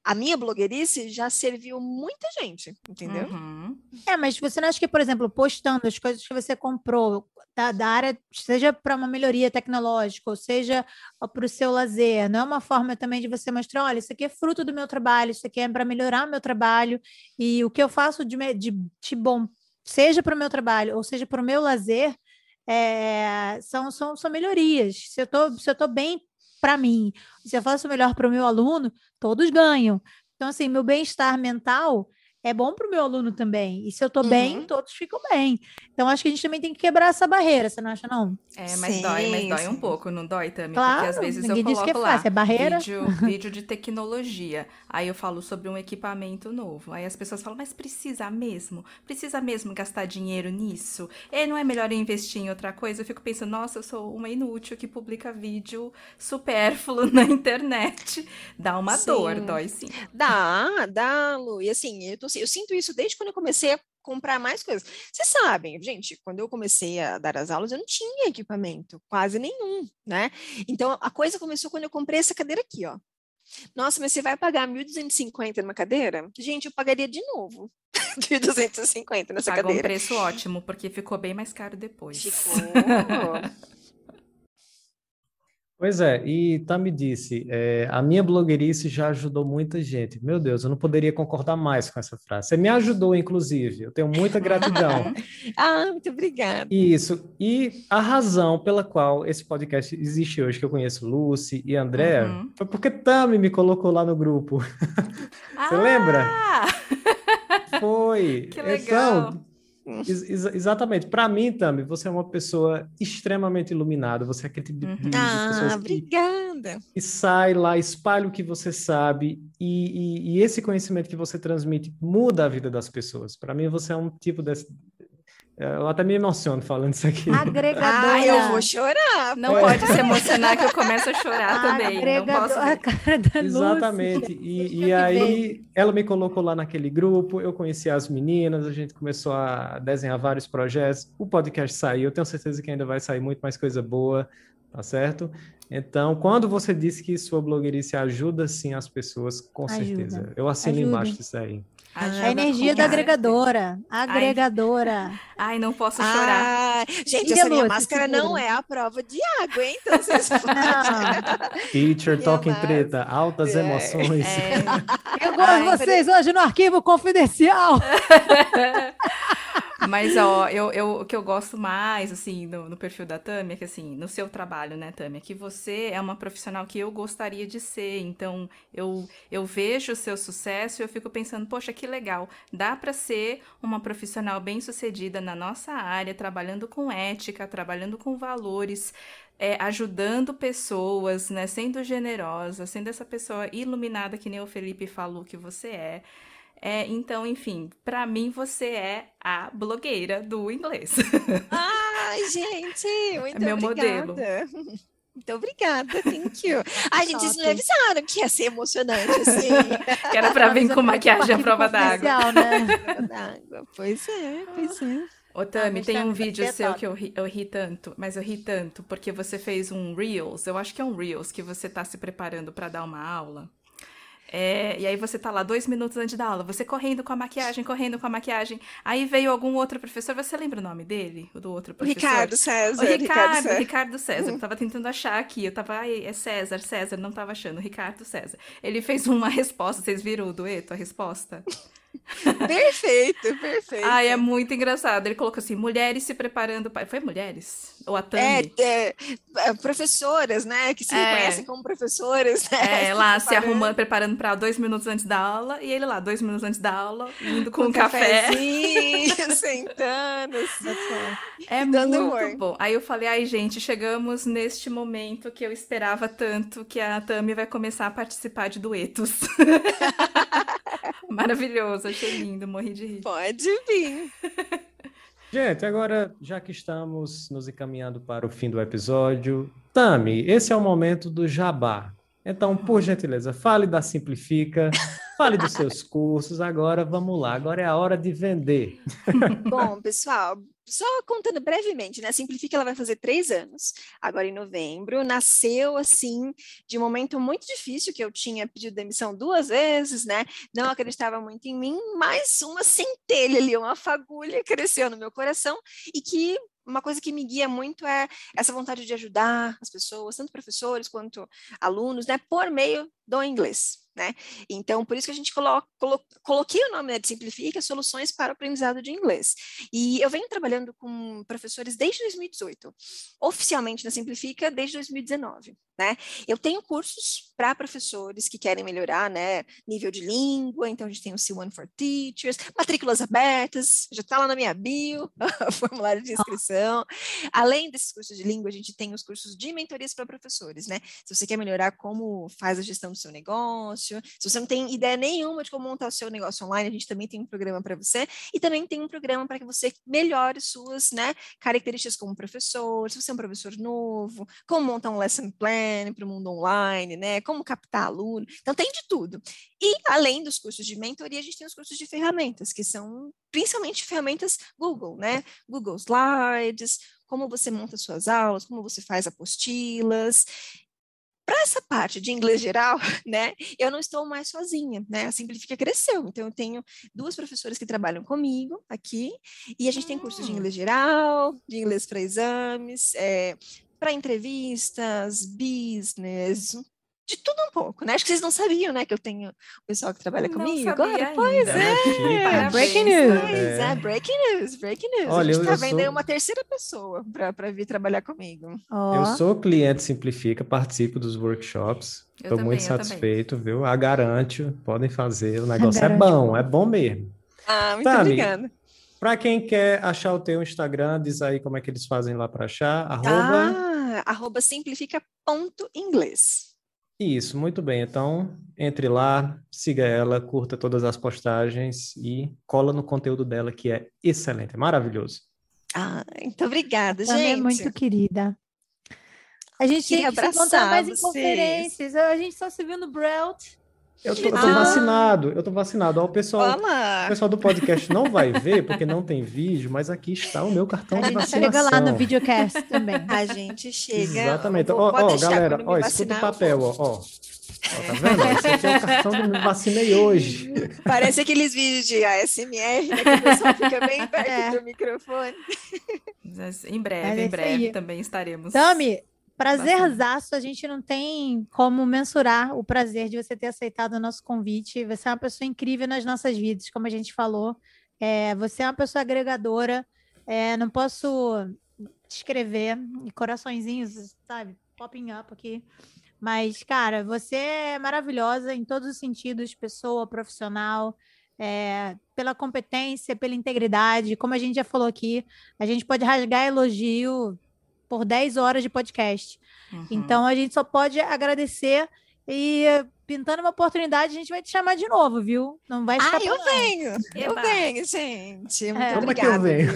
a minha blogueirice já serviu muita gente, entendeu? Uhum. É, mas você não acha que, por exemplo, postando as coisas que você comprou da, da área, seja para uma melhoria tecnológica, ou seja para o seu lazer, não é uma forma também de você mostrar, olha, isso aqui é fruto do meu trabalho, isso aqui é para melhorar o meu trabalho, e o que eu faço de, de, de bom, seja para o meu trabalho, ou seja para o meu lazer, é, são, são, são melhorias. Se eu tô, se eu tô bem para mim, se eu faço melhor para o meu aluno, todos ganham. Então, assim, meu bem-estar mental é bom para o meu aluno também. E se eu estou uhum. bem, todos ficam bem. Então, acho que a gente também tem que quebrar essa barreira, você não acha, não? É, mas sim, dói, mas dói um pouco, não dói também? Claro, porque às vezes eu coloco é lá é barreira. Vídeo, vídeo de tecnologia. Aí eu falo sobre um equipamento novo. Aí as pessoas falam, mas precisa mesmo? Precisa mesmo gastar dinheiro nisso? E não é melhor investir em outra coisa? Eu fico pensando, nossa, eu sou uma inútil que publica vídeo supérfluo na internet. Dá uma sim. dor, dói sim. Dá, dá, Lu. E assim, eu, tô, eu sinto isso desde quando eu comecei a comprar mais coisas. Vocês sabem, gente, quando eu comecei a dar as aulas, eu não tinha equipamento, quase nenhum, né? Então, a coisa começou quando eu comprei essa cadeira aqui, ó. Nossa, mas você vai pagar 1.250 numa cadeira? Gente, eu pagaria de novo. 1.250 nessa Pagou cadeira. um preço ótimo, porque ficou bem mais caro depois. Ficou. Pois é, e me disse, é, a minha blogueirice já ajudou muita gente. Meu Deus, eu não poderia concordar mais com essa frase. Você me ajudou, inclusive. Eu tenho muita gratidão. ah, muito obrigada. Isso. E a razão pela qual esse podcast existe hoje, que eu conheço Lucy e André, uhum. foi porque Tami me colocou lá no grupo. Você ah! lembra? Foi. Que legal. Então, Ex exatamente. Para mim, Tami, você é uma pessoa extremamente iluminada. Você é aquele tipo de, uhum. ah, obrigada. Que, sai lá, espalha o que você sabe e, e, e, esse conhecimento que você transmite muda a vida das pessoas. Para mim, você é um tipo desse, eu até me emociono falando isso aqui. Agregadora. Ah, eu vou chorar. Não é. pode se emocionar que eu começo a chorar também. Agregadora, não posso. cara da Exatamente. E, e aí ela me colocou lá naquele grupo, eu conheci as meninas, a gente começou a desenhar vários projetos. O podcast saiu, eu tenho certeza que ainda vai sair muito mais coisa boa, tá certo? Então, quando você disse que sua blogueirice ajuda sim as pessoas, com ajuda. certeza. Eu assino ajuda. embaixo disso aí. A energia da agregadora. Agregadora. Ai, Ai não posso chorar. gente, e essa minha máscara não é a prova de água, hein? Então vocês Teacher Talking Treta, altas é. emoções. É. Eu gosto de vocês hoje no arquivo confidencial. Mas, ó, eu, eu, o que eu gosto mais, assim, no, no perfil da Tâmia, é que, assim, no seu trabalho, né, Tâmia, que você é uma profissional que eu gostaria de ser. Então, eu, eu vejo o seu sucesso e eu fico pensando, poxa, que legal. Dá para ser uma profissional bem-sucedida na nossa área, trabalhando com ética, trabalhando com valores, é, ajudando pessoas, né, sendo generosa, sendo essa pessoa iluminada que nem o Felipe falou que você é. É, então, enfim, para mim você é a blogueira do inglês. Ai, gente, muito é meu obrigada. modelo. Muito obrigada, thank you. Ai, gente, vocês me avisaram que ia ser emocionante, assim. que era pra vir com maquiagem à prova d'água. Né? pois é, pois é. Ô, Tami, tem um vídeo seu que eu ri, eu ri tanto, mas eu ri tanto porque você fez um Reels, eu acho que é um Reels, que você tá se preparando para dar uma aula. É, e aí você tá lá dois minutos antes da aula, você correndo com a maquiagem, correndo com a maquiagem. Aí veio algum outro professor, você lembra o nome dele? O do outro professor? Ricardo César. O Ricardo, Ricardo César. Ricardo César. Eu tava tentando achar aqui. Eu tava, ai, é César, César, não tava achando. Ricardo César. Ele fez uma resposta, vocês viram o dueto, a resposta? perfeito, perfeito. Ai, é muito engraçado. Ele colocou assim: mulheres se preparando para. Foi mulheres? Ou a Tami? É, é, é, professoras, né? Que se é. reconhecem como professoras. Né? É, lá se, arrumando, preparando para dois minutos antes da aula. E ele lá, dois minutos antes da aula, indo com, com um café. sentando. é muito humor. bom. Aí eu falei: ai, gente, chegamos neste momento que eu esperava tanto que a Tami vai começar a participar de duetos. Maravilhoso, achei lindo, morri de rir. Pode vir. Gente, agora, já que estamos nos encaminhando para o fim do episódio, Tami, esse é o momento do jabá. Então, por gentileza, fale da Simplifica, fale dos seus cursos. Agora, vamos lá, agora é a hora de vender. Bom, pessoal, só contando brevemente, né? Simplifica, ela vai fazer três anos, agora em novembro. Nasceu, assim, de um momento muito difícil, que eu tinha pedido demissão duas vezes, né? Não acreditava muito em mim, mas uma centelha ali, uma fagulha cresceu no meu coração e que uma coisa que me guia muito é essa vontade de ajudar as pessoas, tanto professores quanto alunos, né, por meio do inglês né? Então, por isso que a gente colo colo coloquei o nome né, de Simplifica Soluções para o Aprendizado de Inglês. E eu venho trabalhando com professores desde 2018, oficialmente na Simplifica desde 2019, né? Eu tenho cursos para professores que querem melhorar, né, nível de língua, então a gente tem o C1 for Teachers, matrículas abertas, já está lá na minha bio, formulário de inscrição. Além desses cursos de língua, a gente tem os cursos de mentorias para professores, né? Se você quer melhorar como faz a gestão do seu negócio, negócio. Se você não tem ideia nenhuma de como montar o seu negócio online, a gente também tem um programa para você. E também tem um programa para que você melhore suas né, características como professor, se você é um professor novo, como montar um lesson plan para o mundo online, né? Como captar aluno. Então tem de tudo. E além dos cursos de mentoria, a gente tem os cursos de ferramentas, que são principalmente ferramentas Google, né? Google Slides, como você monta suas aulas, como você faz apostilas. Para essa parte de inglês geral, né, eu não estou mais sozinha, né? A Simplifica cresceu. Então, eu tenho duas professoras que trabalham comigo aqui, e a gente tem cursos de hum. inglês geral, de inglês para exames, é, para entrevistas, business, de tudo um pouco, né? Acho que vocês não sabiam, né, que eu tenho o pessoal que trabalha não comigo agora. Pois é. é. Breaking news. Pois é. é, breaking news, breaking news. Olha, a gente tá vendo sou... uma terceira pessoa para vir trabalhar comigo. Oh. Eu sou cliente Simplifica, participo dos workshops. Estou muito satisfeito, também. viu? A garante, podem fazer. O negócio é bom, é bom mesmo. Ah, muito Tami, obrigada. Para quem quer achar o teu Instagram, diz aí como é que eles fazem lá para achar. Arroba... Ah, arroba simplifica.inglês. Isso, muito bem. Então, entre lá, siga ela, curta todas as postagens e cola no conteúdo dela, que é excelente, é maravilhoso. Ah, muito obrigada, Também gente. é muito querida. A gente tem que se encontrar mais vocês. em conferências. A gente só se viu no Brelt. Eu tô, eu tô ah. vacinado, eu tô vacinado. Ó, o, pessoal, o pessoal do podcast não vai ver, porque não tem vídeo, mas aqui está o meu cartão a de vacinação. chega lá no videocast também. A gente chega. Exatamente. Ó, ó galera, ó, escuta o papel, ó, ó. tá vendo? Esse aqui é o cartão do me vacinei hoje. Parece aqueles vídeos de ASMR, né? Que o pessoal fica bem perto é. do microfone. Em breve, em breve também estaremos. Tami, prazerzaço, a gente não tem como mensurar o prazer de você ter aceitado o nosso convite. Você é uma pessoa incrível nas nossas vidas, como a gente falou. É, você é uma pessoa agregadora. É, não posso descrever, coraçõezinhos, sabe, popping up aqui. Mas, cara, você é maravilhosa em todos os sentidos, pessoa, profissional, é, pela competência, pela integridade. Como a gente já falou aqui, a gente pode rasgar elogio por 10 horas de podcast. Uhum. Então, a gente só pode agradecer e pintando uma oportunidade, a gente vai te chamar de novo, viu? Não vai ficar Ah, eu venho! Eu venho, gente. Muito é. obrigada. que eu venho.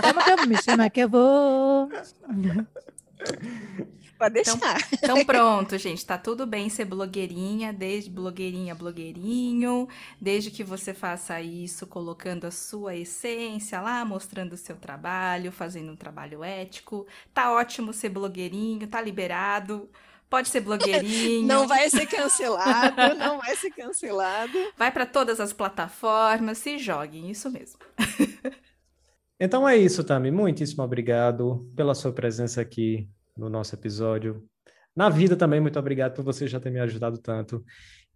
Chama que eu, me chama que eu vou. Pode deixar. Então, então, pronto, gente. Tá tudo bem ser blogueirinha, desde blogueirinha, blogueirinho, desde que você faça isso colocando a sua essência lá, mostrando o seu trabalho, fazendo um trabalho ético. Tá ótimo ser blogueirinho, tá liberado. Pode ser blogueirinho. não vai ser cancelado, não vai ser cancelado. Vai para todas as plataformas, se joguem, isso mesmo. então é isso, Tami. Muitíssimo obrigado pela sua presença aqui no nosso episódio. Na vida também, muito obrigado por você já ter me ajudado tanto.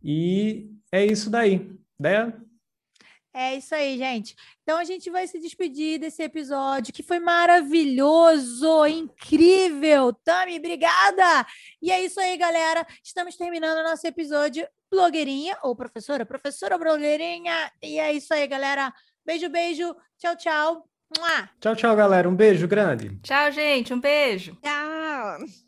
E é isso daí. Né? É isso aí, gente. Então a gente vai se despedir desse episódio que foi maravilhoso, incrível. Tami, obrigada! E é isso aí, galera. Estamos terminando o nosso episódio blogueirinha ou professora, professora blogueirinha. E é isso aí, galera. Beijo, beijo. Tchau, tchau. Tchau, tchau, galera. Um beijo grande. Tchau, gente. Um beijo. Tchau.